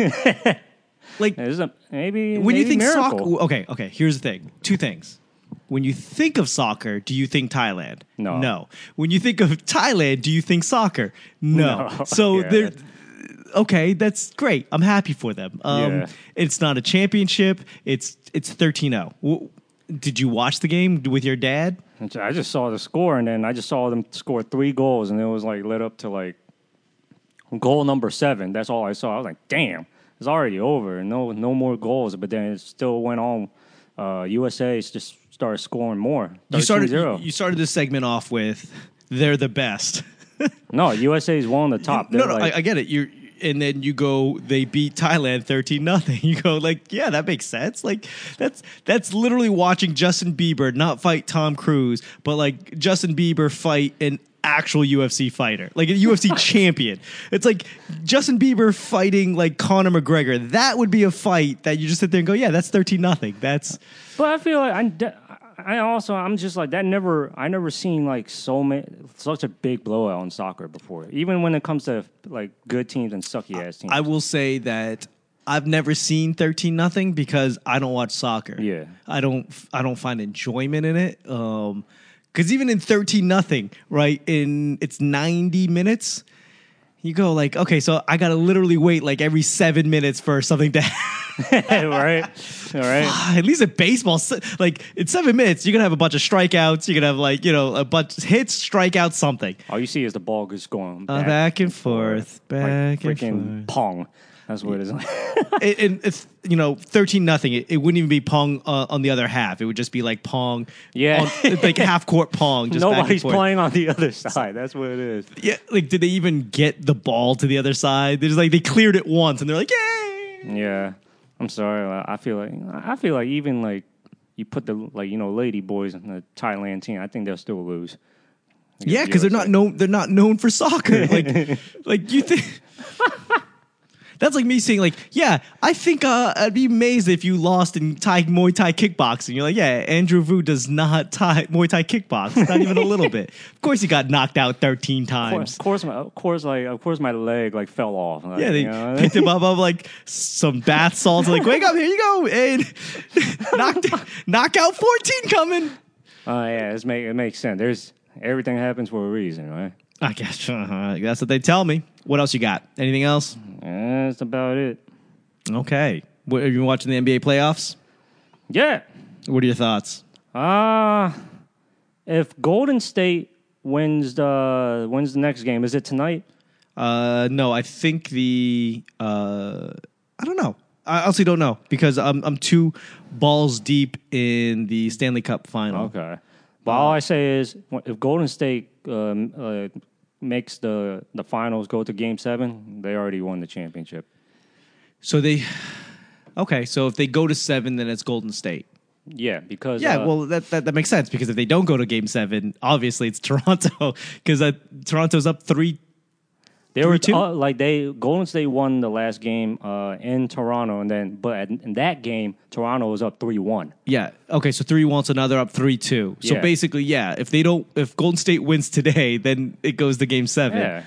like a, maybe when you think miracle. soccer, okay, okay. Here's the thing: two things. When you think of soccer, do you think Thailand? No. No. When you think of Thailand, do you think soccer? No. No. [laughs] [laughs] So Yeah, they're okay. That's great. I'm happy for them. Um, Yeah. It's not a championship. It's it's 13-0. W- Did you watch the game with your dad? I just saw the score, and then I just saw them score three goals, and it was like led up to like goal number seven. That's all I saw. I was like, damn, it's already over. No, no more goals. But then it still went on. Uh, USA is just started scoring more. You started 13-0. you started this segment off with they're the best. [laughs] no, USA is one on the top. no, They're no, like- I, I get it. You and then you go they beat Thailand 13 nothing. [laughs] You go like, yeah, that makes sense. Like that's that's literally watching Justin Bieber not fight Tom Cruise, but like Justin Bieber fight an actual UFC fighter, like a UFC [laughs] champion. It's like Justin Bieber fighting like Conor McGregor. That would be a fight that you just sit there and go, yeah, that's 13 nothing. That's But I feel like I, de- I also I'm just like that. Never I never seen like so many such a big blowout in soccer before. Even when it comes to like good teams and sucky ass teams. I will say that I've never seen 13 nothing because I don't watch soccer. Yeah. I don't I don't find enjoyment in it. Um cuz even in 13 nothing, right? In it's 90 minutes, you go like, okay, so I got to literally wait like every 7 minutes for something to [laughs] [laughs] right, all right. at least at baseball, like in seven minutes, you're gonna have a bunch of strikeouts. You're gonna have like you know a bunch hits, strikeouts, something. All you see is the ball just going Uh, back and forth, back like and freaking pong. That's what it is. [laughs] it, and it's you know thirteen nothing. It, it wouldn't even be Pong uh, on the other half. It would just be like Pong. Yeah. on, like half court Pong. Just Nobody's playing on the other side. That's what it is. Yeah, like did they even get the ball to the other side? They're just like they cleared it once, and they're like, yay! Yeah, I'm sorry. I feel like I feel like even like you put the like you know lady boys in the Thailand team. I think they'll still lose. Yeah, because they're not known. They're not known for soccer. [laughs] Like, like you think. [laughs] That's like me saying, like, yeah, I think uh, I'd be amazed if you lost in Thai Muay Thai kickboxing. You're like, yeah, Andrew Vu does not Thai Muay Thai kickbox, not even a [laughs] little bit. Of course, he got knocked out 13 Of course, times. of course, my, of course, like of course, my leg like fell off. Like, Yeah, they you know? picked him up of like [laughs] some bath salts. Like, wake up, here you go, and [laughs] knocked, knockout 14 coming. Oh yeah, it's make, it makes sense. There's everything happens for a reason, right? I guess uh, that's what they tell me. What else you got? Anything else? Yeah, that's about it. Okay. What, have you been watching the NBA playoffs? Yeah. What are your thoughts? Uh if Golden State wins the wins the next game, is it tonight? Uh, no, I think the uh, I don't know. I honestly don't know because I'm I'm too balls deep in the Stanley Cup final. Okay. But all I say is, if Golden State um, uh, makes the the finals, go to Game Seven, they already won the championship. So they okay. So if they go to seven, then it's Golden State. Yeah, because Yeah, uh, well that, that that makes sense because if they don't go to Game Seven, obviously it's [laughs] Toronto because uh, Toronto's up three. They were 3-2? uh, like they Golden State won the last game uh, in Toronto, and then but in that game, Toronto was up three one. Yeah. Okay. So three one, so now they're up three two. So Yeah. basically, yeah. If they don't, if Golden State wins today, then it goes to Game Seven. Yeah,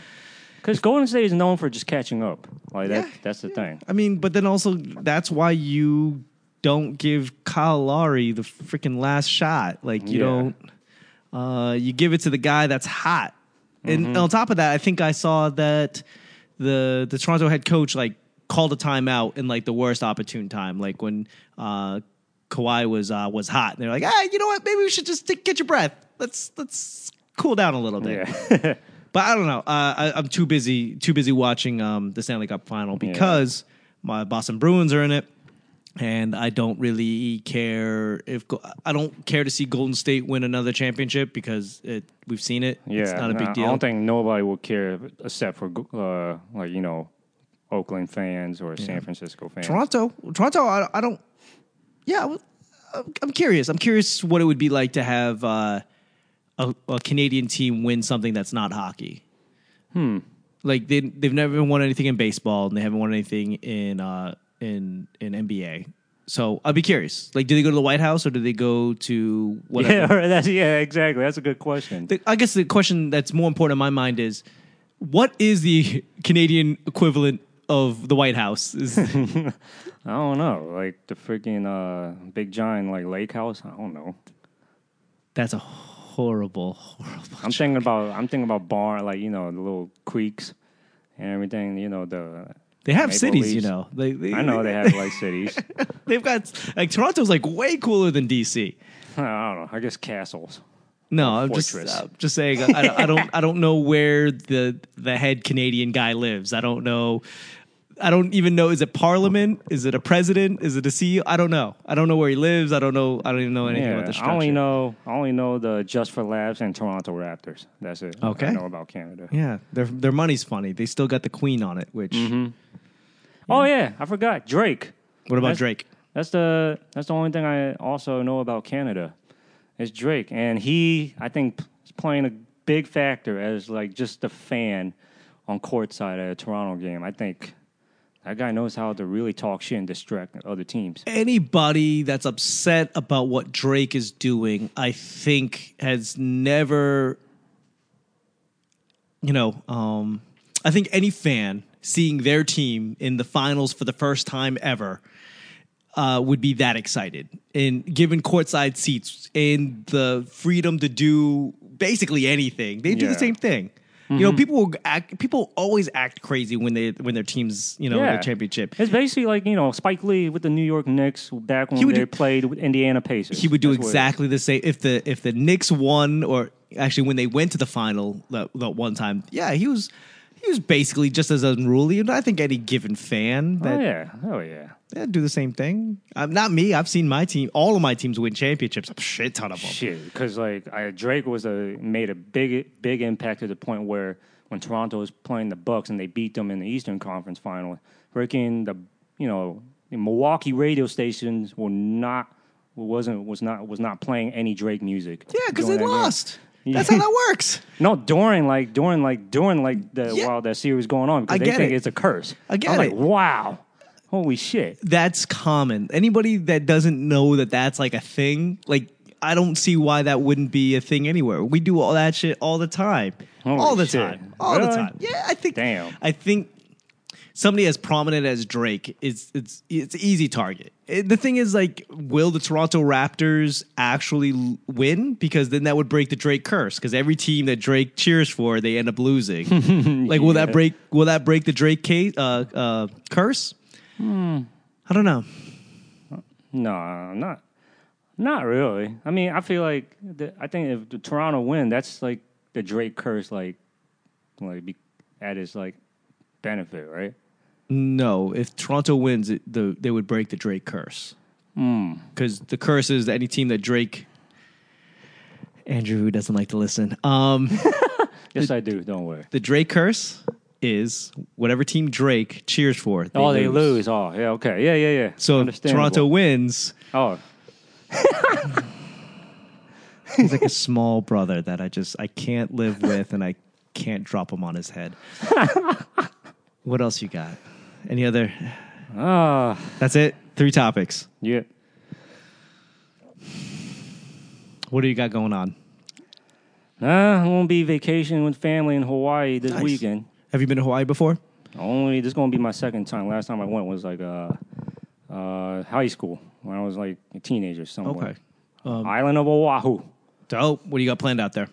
because Golden State is known for just catching up. Like that, Yeah, that's the thing. I mean, but then also that's why you don't give Kyle Lowry the freaking last shot. Like you Yeah. don't. Uh, you give it to the guy that's hot. And Mm-hmm. on top of that, I think I saw that the the Toronto head coach like called a timeout in like the worst opportune time, like when uh, Kawhi was uh, was hot. And they're like, ah, you know what? Maybe we should just take, get your breath. Let's let's cool down a little bit. Yeah. [laughs] But I don't know. Uh, I, I'm too busy too busy watching um, the Stanley Cup final because my Boston Bruins are in it, and I don't really care if I don't care to see Golden State win another championship because it, we've seen it. Yeah, it's not a big deal. I don't think nobody would care except for uh, like you know Oakland fans or San Francisco fans. Toronto, Toronto. I, I don't. Yeah, I w- I'm, I'm curious. I'm curious what it would be like to have uh, a, a Canadian team win something that's not hockey. Hmm. Like they they've never won anything in baseball and they haven't won anything in uh, in in NBA. So I'd be curious. Like, do they go to the White House or do they go to whatever? Yeah, [laughs] that's yeah, exactly. That's a good question. The- I guess the question that's more important in my mind is, what is the Canadian equivalent of the White House? [laughs] Is, I don't know, like the freaking uh, big giant like lake house. I don't know. that's a horrible, horrible. I'm thinking about I'm thinking about barn, like you know the little creeks and everything. You know the. They have Maple cities, you know. They, they, I know they have like cities. [laughs] They've got like Toronto's like way cooler than DC. I don't know. I guess castles. No, I'm just. I'm just saying. I, I don't I don't know where the the head Canadian guy lives. I don't know. I don't even know. Is it Parliament? Is it a president? Is it a CEO? I don't know. I don't know where he lives. I don't know. I don't even know anything about the structure. I only know I only know the Just for Laughs and Toronto Raptors. That's it. Okay. I know about Canada. Yeah, their their money's funny. They still got the Queen on it. Which mm-hmm. Oh yeah, I forgot Drake. what about That's- Drake? That's the that's the only thing I also know about Canada. Is Drake, and he I think is playing a big factor as like just a fan on courtside at a Toronto game. I think that guy knows how to really talk shit and distract other teams. anybody that's upset about what Drake is doing, I think has never, you know, um, I think any fan seeing their team in the finals for the first time ever uh, would be that excited. And given courtside seats and the freedom to do basically anything, they do the same thing. You know, mm-hmm. people will act. People always act crazy when they when their teams, you know, win a championship. It's basically like you know Spike Lee with the New York Knicks back when He would they do- played with Indiana Pacers. he would do That's what it is. exactly the same if the if the Knicks won or actually when they went to the final that, that one time. Yeah, he was he was basically just as unruly, and I think any given fan oh, that Oh yeah, oh yeah. Yeah, do the same thing. Um, not me. I've seen my team. All of my teams win championships. A shit ton of them. Shit, because like I, Drake was a made a big big impact to the point where when Toronto was playing the Bucks and they beat them in the Eastern Conference Final, freaking the you know the Milwaukee radio stations were not wasn't was not was not playing any Drake music. Yeah, because they that game. lost. That's how that [laughs] works. No, during like during like during like the Yeah. while that series going on because I they think it. it's a curse. I get I'm like, wow, holy shit. That's common. Anybody that doesn't know that that's like a thing, like I don't see why that wouldn't be a thing anywhere. We do all that shit all the time, Holy all the shit. time, all the time. Yeah, I think. Damn. I think somebody as prominent as Drake is it's it's easy target. It- the thing is, like, will the Toronto Raptors actually l- win? Because then that would break the Drake curse. Because every team that Drake cheers for, they end up losing. [laughs] like, will that break? Will that break the Drake case, uh, uh, curse? Hmm. I don't know. No, not not really. I mean, I feel like the, I think if the Toronto win, that's like the Drake curse, like like be, at its like benefit, right? No, if Toronto wins, it, the they would break the Drake curse. Because the curse is that any team that Drake. Andrew who doesn't like to listen. Um, [laughs] Yes, I do. Don't worry. the Drake curse is whatever team Drake cheers for. They oh, they lose. Oh, yeah. Okay. Yeah, yeah, yeah. So if Toronto wins. Oh, [laughs] He's like a small brother that I just I can't live with, and I can't drop him on his head. [laughs] what else you got? Any other? ah, That's it. Three topics. yeah. What do you got going on? Nah, I'm gonna be vacationing with family in Hawaii this Nice. weekend. Have you been to Hawaii before? Only this is gonna be my second time. Last time I went was like uh, uh, high school when I was like a teenager somewhere. Okay. Island of Oahu. Dope. What do you got planned out there?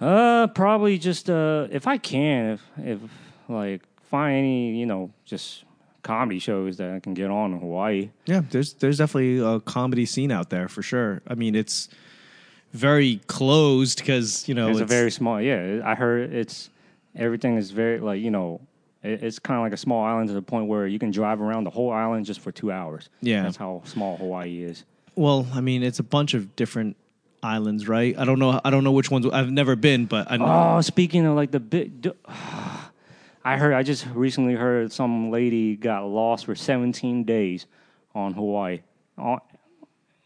Uh, probably just uh, if I can, if if like find any you know just comedy shows that I can get on in Hawaii. Yeah, there's there's definitely a comedy scene out there for sure. I mean, it's very closed because you know It's, a very small. Yeah, I heard it's everything is very like you know It, it's kind of like a small island to the point where you can drive around the whole island just for two hours. Yeah. that's how small Hawaii is. Well, I mean, it's a bunch of different islands, right? I don't know. I don't know which ones. I've never been, but I know. Oh, speaking of like the big, d- [sighs] I heard. I just recently heard some lady got lost for 17 days on Hawaii, on,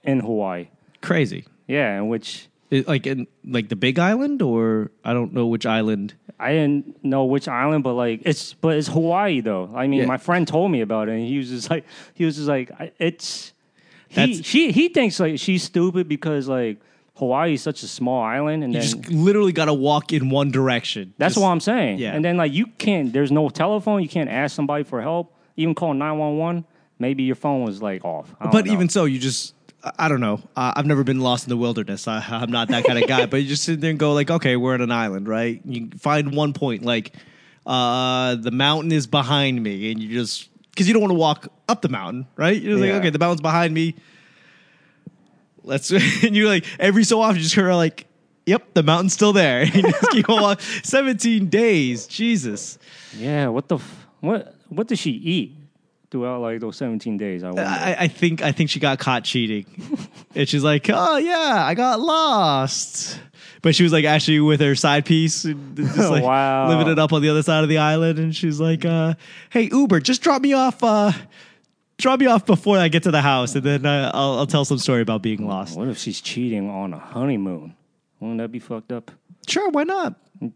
in Hawaii. crazy. Yeah, in which It- like in like the Big Island, or I don't know which island. I didn't know which island, but like it's but it's Hawaii though. I mean, Yeah. my friend told me about it, and he was just like he was just like I- it's he That's- she he thinks like she's stupid because like Hawaii is such a small island, and You then just literally got to walk in one direction. that's Just- what I'm saying. yeah. and then like you can't. There's no telephone. You can't ask somebody for help. Even call nine one one. Maybe your phone was like off. I don't But know. even so, you just. I- don't know. Uh, I've never been lost in the wilderness. I, I'm not that kind of guy. But you just sit there and go like, okay, we're on an island, right? You find one point, like uh, the mountain is behind me, and you just because you don't want to walk up the mountain, right? You're Yeah. like, okay, the mountain's behind me. Let's [laughs] and you're like every so often you just hear like, yep, the mountain's still there. [laughs] And you just keep on. Seventeen days, Jesus. yeah, what the f- what what did she eat throughout like those 17 days? I. I, I think I think she got caught cheating, [laughs] and she's like, "Oh yeah, I got lost," but she was like actually with her side piece, [laughs] just like Wow. living it up on the other side of the island. And she's like, uh, "Hey Uber, just drop me off. Uh, drop me off before I get to the house, and then uh, I'll, I'll tell some story about being lost." What if she's cheating on a honeymoon? Wouldn't that be fucked up? Sure, why not? [laughs]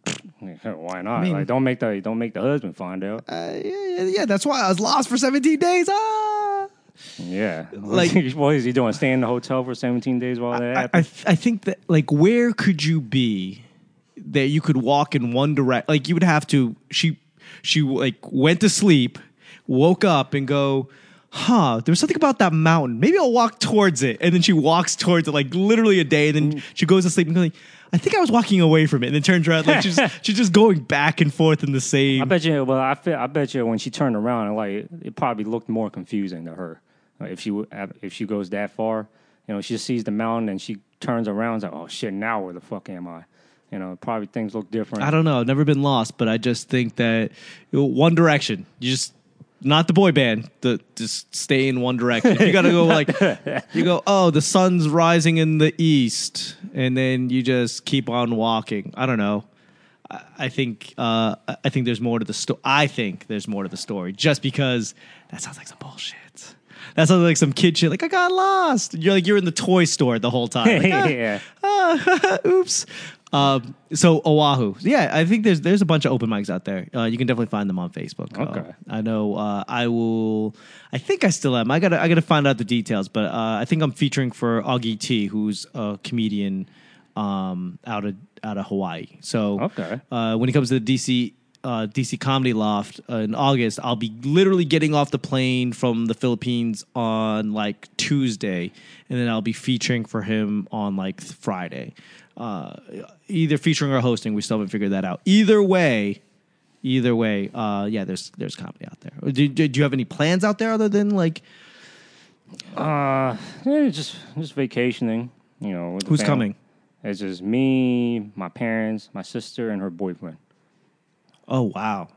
Why not? mean- like, don't make the don't make the husband find out. Uh, yeah, yeah, yeah, that's why I was lost for seventeen days. Ah. Yeah, [laughs] like- [laughs] what is he doing? Staying in the hotel for 17 days while that I, I, happens? I think that like where could you be that you could walk in one direct like you would have to she she like went to sleep woke up and go huh there was something about that mountain maybe i'll walk towards it and then she walks towards it like literally a day and then she goes to sleep and goes like, i think i was walking away from it and then turns around like she's [laughs] she's just going back and forth in the same I bet you. Well, I feel, I bet you when she turned around, like it probably looked more confusing to her Like, if she if she goes that far. You know, she sees the mountain and she turns around. It's like, oh shit, now where the fuck am I? You know, probably things look different. I don't know. I've never been lost, but I just think that you know, one direction. You just not the boy band. The just stay in one direction. You got to go like [laughs] you go. Oh, the sun's rising in the east, and then you just keep on walking. I don't know. I, I think uh, I think there's more to the story. I think there's more to the story, just because that sounds like some bullshit. That sounds like some kid shit. Like I got lost. You're like you're in the toy store the whole time. Like, [laughs] ah, yeah. ah, [laughs] oops. Um, so Oahu, yeah, I think there's there's a bunch of open mics out there. Uh, you can definitely find them on Facebook. Okay. Uh, I know. Uh, I will. I think I still am. I gotta I gotta find out the details, but uh, I think I'm featuring for Augie T, who's a comedian um, out of out of Hawaii. So Okay. uh, when it comes to the DC uh, DC Comedy Loft uh, in August, I'll be literally getting off the plane from the Philippines on like Tuesday, and then I'll be featuring for him on like Friday. Uh, either featuring or hosting, we still haven't figured that out. Either way, either way, uh, yeah, there's there's comedy out there. Do, do, do you have any plans out there other than like Uh, yeah, just just vacationing. You know, with who's family. coming? It's just me, my parents, my sister, and her boyfriend. Oh wow.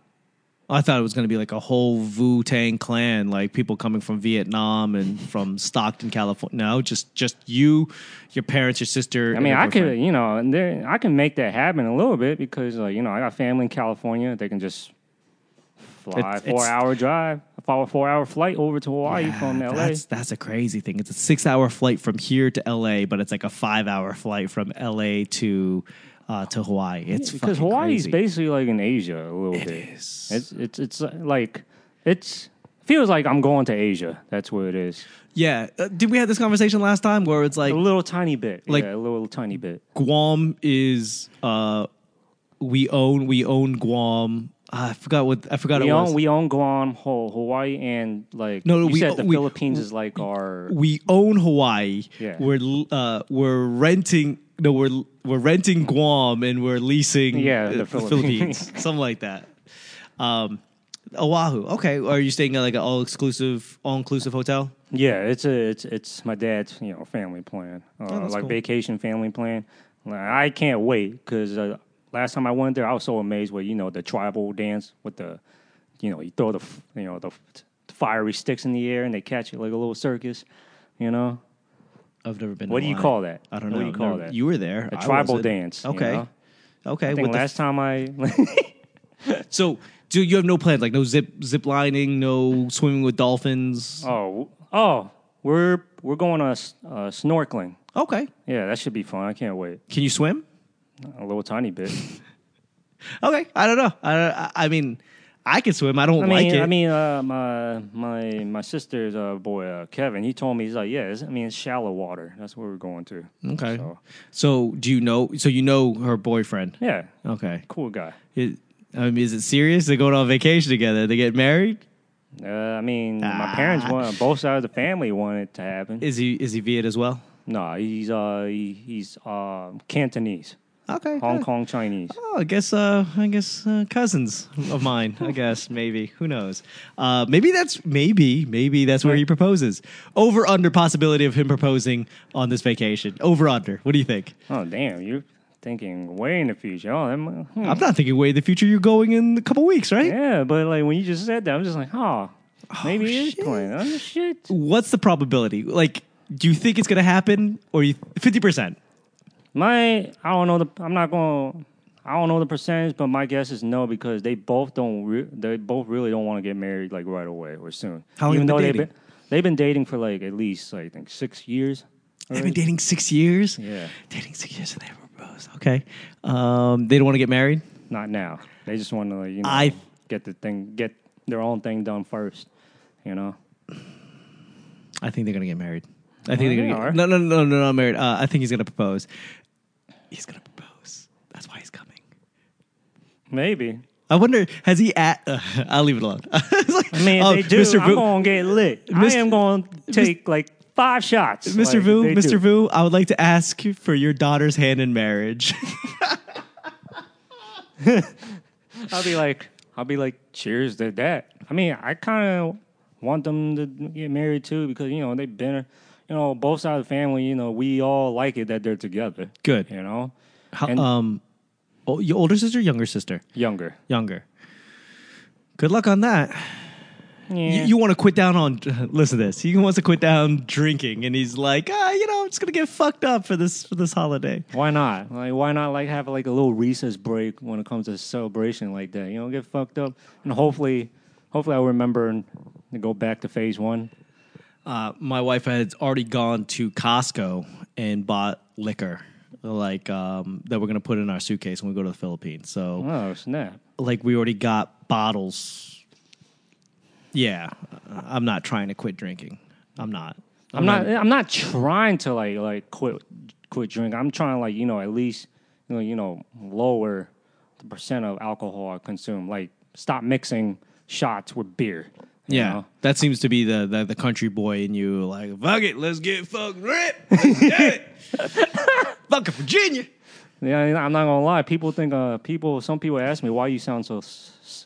I thought it was going to be like a whole Wu Tang clan, like people coming from Vietnam and from Stockton, California. No, just just you, your parents, your sister. I mean, I could, boyfriend. you know, and there, I can make that happen a little bit because, like, you know, I got family in California. They can just fly It's- four hour drive, a four, four hour flight over to Hawaii Yeah, from LA. That's that's a crazy thing. It's a six hour flight from here to LA, but it's like a five hour flight from LA to uh, to Hawaii. It's because Hawaii's crazy. basically like in Asia a little It bit. is. It's it's it's uh, like it's feels like I'm going to Asia. That's what it is. Yeah, uh, did we have this conversation last time where it's like A little tiny bit, Like- yeah, a little tiny bit. Guam is uh we own we own Guam. Ah, I forgot what I forgot We it was. own we own Guam, Hawaii, and like No, we said the we- Philippines is like our we own Hawaii. Yeah. We're uh we're renting no we're we're renting Guam and we're leasing Yeah, uh, the Philippines. [laughs] something like that. Um, Oahu. Okay, are you staying at like an all exclusive all inclusive hotel? Yeah, it's a it's it's my dad's you know family plan, uh, Oh, like cool. vacation family plan. Like, I can't wait because uh, last time I went there, I was so amazed with you know the tribal dance with the you know you throw the you know the fiery sticks in the air and they catch it like a little circus. You know I've never been. There. What do you call that? I don't know. What do you call Never- that? You were there. a I tribal wasn't. dance. you Okay. know? Okay. I think with the last time I [laughs] So, do you have no plans? Like no zip zip lining, no swimming with dolphins? oh oh we're we're going on s- uh, snorkeling. Okay. Yeah, that should be fun. I can't wait. Can you swim? A little tiny bit. [laughs] Okay. I don't know. I I, I mean, I can swim. I don't I mean, like it. I mean, uh, my my my sister's uh, boy uh, Kevin. He told me he's like, yeah, it's, I mean, it's shallow water. That's where we're going to. okay. So, So, do you know? So you know her boyfriend? yeah, Okay. cool guy. It, I mean, is it serious? They're going on vacation together. They get married. Uh, I mean, Ah. my parents want both sides of the family want it to happen. Is he is he Viet as well? no, he's uh he, he's uh Cantonese, Okay. Hong. Kong Chinese. Oh, I guess uh, I guess uh, cousins of mine. I guess maybe who knows? Uh, maybe that's maybe maybe that's where he proposes. Over under possibility of him proposing on this vacation. Over under. What do you think? Oh damn, you're thinking way in the future. Oh, that, hmm. I'm not thinking way in the future. You're going in a couple weeks, right? yeah, but like when you just said that, I'm just like, oh, maybe is shit. playing. Oh shit. What's the probability? Like, do you think it's gonna happen, or you fifty percent? My, I don't know the. I'm not going. I don't know the percentage, but my guess is no because they both don't. Re- they both really don't want to get married like right away or soon. How long they been they've dating? been they've been dating for like at least I think six years. They've been already. dating six years. Yeah, Dating six years and they proposed. Okay. Um, they don't want to get married. not now. They just want to like, you know I- get the thing get their own thing done first. You know. I think they're gonna get married. I think Oh, they're they gonna are? get, no, no, no, no, not married. Uh, I think he's gonna propose. He's gonna propose. That's why he's coming. Maybe. I wonder, has he at? Uh, [laughs] I'll leave it alone. [laughs] It's like, I mean, oh, they do. Mr. I'm Vu, gonna get lit. I am gonna take like five shots. Mr. like, Vu, Mr. do. Vu, I would like to ask for your daughter's hand in marriage. [laughs] I'll be like, I'll be like, cheers to that. I mean, I kind of want them to get married too because you know they've been, you know, both sides of the family. You know, we all like it that they're together. Good. You know, How, And- um, oh, your older sister, younger sister, younger. younger. Good luck on that. Yeah. You, you want to quit down on? [laughs] Listen to this. He wants to quit down drinking, and he's like, ah, you know, I'm just gonna get fucked up for this for this holiday. why not? Like, why not like have like a little recess break when it comes to celebration like that? You know, get fucked up, and hopefully, hopefully, I'll remember and go back to phase one. Uh, my wife had already gone to Costco and bought liquor, like um, that we're gonna put in our suitcase when we go to the Philippines. So, Oh snap! like, we already got bottles. Yeah, I'm not trying to quit drinking. I'm not. I'm not. I'm not trying to like like quit quit drinking. I'm trying to like you know at least you know you know lower the percent of alcohol I consume. Like stop mixing shots with beer. Yeah, know? that seems to be the, the the country boy in you. Like, fuck it, let's get fucked rip. It. [laughs] Fucking Virginia. Yeah, I'm not gonna lie. People think uh people. Some people ask me why you sound so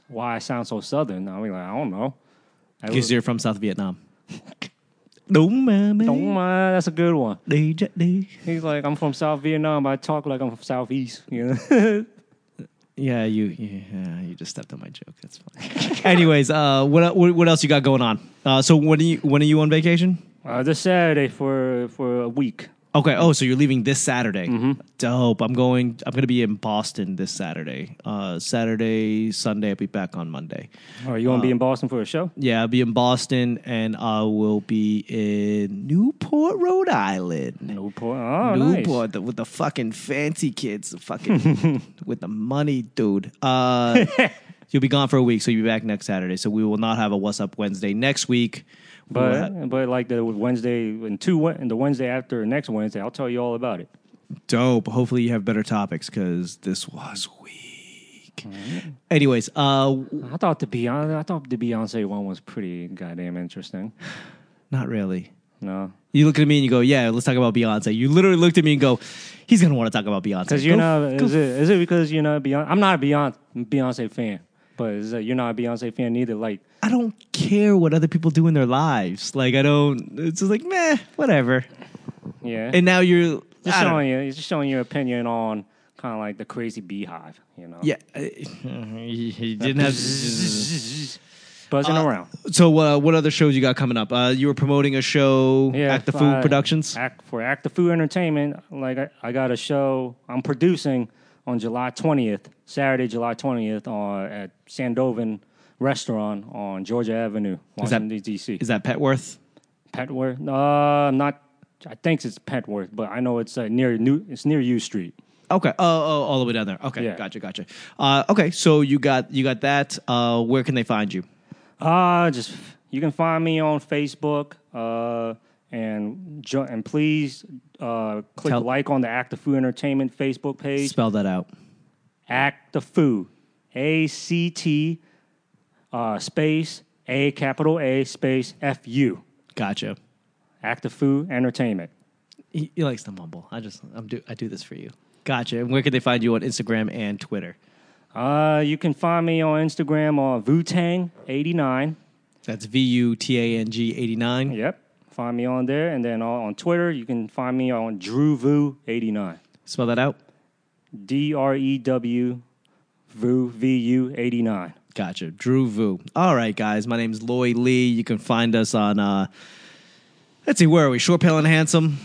why I sound so southern. I mean like I don't know. Because you're from South Vietnam. Don't mind. That's a good one. Day. He's like I'm from South Vietnam, but I talk like I'm from Southeast. You know. [laughs] Yeah, you yeah, you just stepped on my joke. That's fine. [laughs] Anyways, uh, what what what else you got going on? Uh, so when are you when are you on vacation? uh, this Saturday for for a week. Okay. Oh, so you're leaving this Saturday. Dope. I'm going. I'm going to be in Boston this Saturday. Uh, Saturday, Sunday. I'll be back on Monday. Are you gonna be in Boston for a show? Yeah, I'll be in Boston, and I will be in Newport, Rhode Island. Newport. Oh, nice. Newport the, with the fucking fancy kids, the fucking [laughs] with the money, dude. Uh, [laughs] you'll be gone for a week, so you'll be back next Saturday. So we will not have a What's Up Wednesday next week. Will ha- But but like the Wednesday and two and the Wednesday after next Wednesday, I'll tell you all about it. dope. Hopefully, you have better topics because this was weak. Anyways, uh, I thought the Beyonce I thought the Beyonce one was pretty goddamn interesting. not really. No, You look at me and you go, "Yeah, let's talk about Beyonce." You literally looked at me and go, "He's gonna want to talk about Beyonce." because not. go Is it is it because you know Beyonce? I'm not a Beyonce Beyonce fan, but you're not a Beyonce fan either. Like I don't care what other people do in their lives. Like I don't. It's just like meh, whatever. yeah, And now you're just showing you, just showing your opinion on kind of like the crazy beehive, you know. Yeah, uh, he he didn't have. [laughs] [laughs] buzzing Uh, around. So, uh, what other shows you got coming up? Uh, you were promoting a show, Act the Foo I- Productions. Act, for Act the Foo Entertainment, like I, I got a show I'm producing on July 20th, Saturday, July 20th, on at Sandovan Restaurant on Georgia Avenue, Is that- Washington D.C. Is that Petworth? Petworth? Uh, not. I think it's Petworth, but I know it's uh, near New. It's near U Street. Okay. Oh, oh, all the way down there. Okay, Yeah. gotcha, gotcha. Uh, okay, so you got you got that. Uh, where can they find you? Uh, just you can find me on Facebook. Uh, and jo- and please uh, click Tell- like on the Act of Food Entertainment Facebook page. Spell that out. Act the Foo, A C T, uh, space A capital A space F U. Gotcha. Act the Foo Entertainment. He, he likes to mumble. I just I'm do I do this for you. Gotcha. And where can they find you on Instagram and Twitter? Uh, you can find me on Instagram on Vutang89. That's V U T A N G eighty nine. Yep, find me on there, and then on, Twitter you can find me on DrewVu89. Spell that out. D R E W V U 89. Gotcha. Drew Vu. All right, guys. My name's Lloyd Lee. You can find us on uh let's see, where are we? Short Pale and Handsome.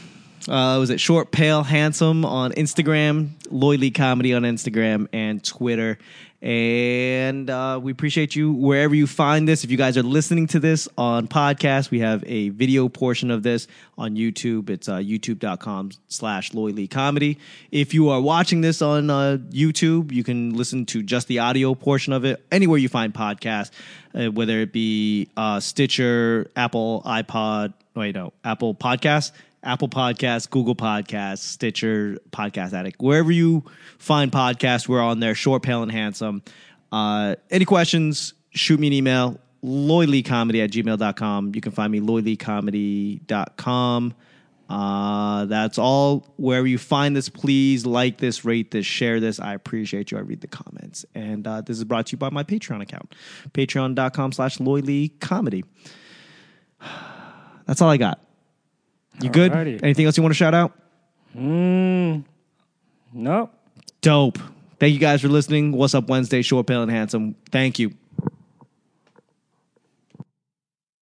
Uh was it Short Pale Handsome on Instagram, Lloyd Lee Comedy on Instagram and Twitter. And uh, we appreciate you wherever you find this. If you guys are listening to this on podcast, we have a video portion of this on YouTube. It's uh, youtube.com slash Lloyd Lee Comedy. If you are watching this on uh, YouTube, you can listen to just the audio portion of it anywhere you find podcasts, uh, whether it be uh, Stitcher, Apple, iPod, wait, no, Apple Podcasts. Apple Podcasts, Google Podcasts, Stitcher, Podcast Addict, wherever you find podcasts, we're on there. Short, pale, and handsome. Uh, any questions? Shoot me an email. LloydLeeComedy at gmail.com. You can find me LloydLeeComedy.com. Uh, that's all. Wherever you find this, please like this, rate this, share this. I appreciate you. I read the comments. And uh, this is brought to you by my Patreon account, patreon.com slash LloydLeeComedy. [sighs] That's all I got. You good? Alrighty. Anything else you want to shout out? Mm, nope. Dope. Thank you guys for listening. What's up Wednesday? Short, pale, and handsome. Thank you.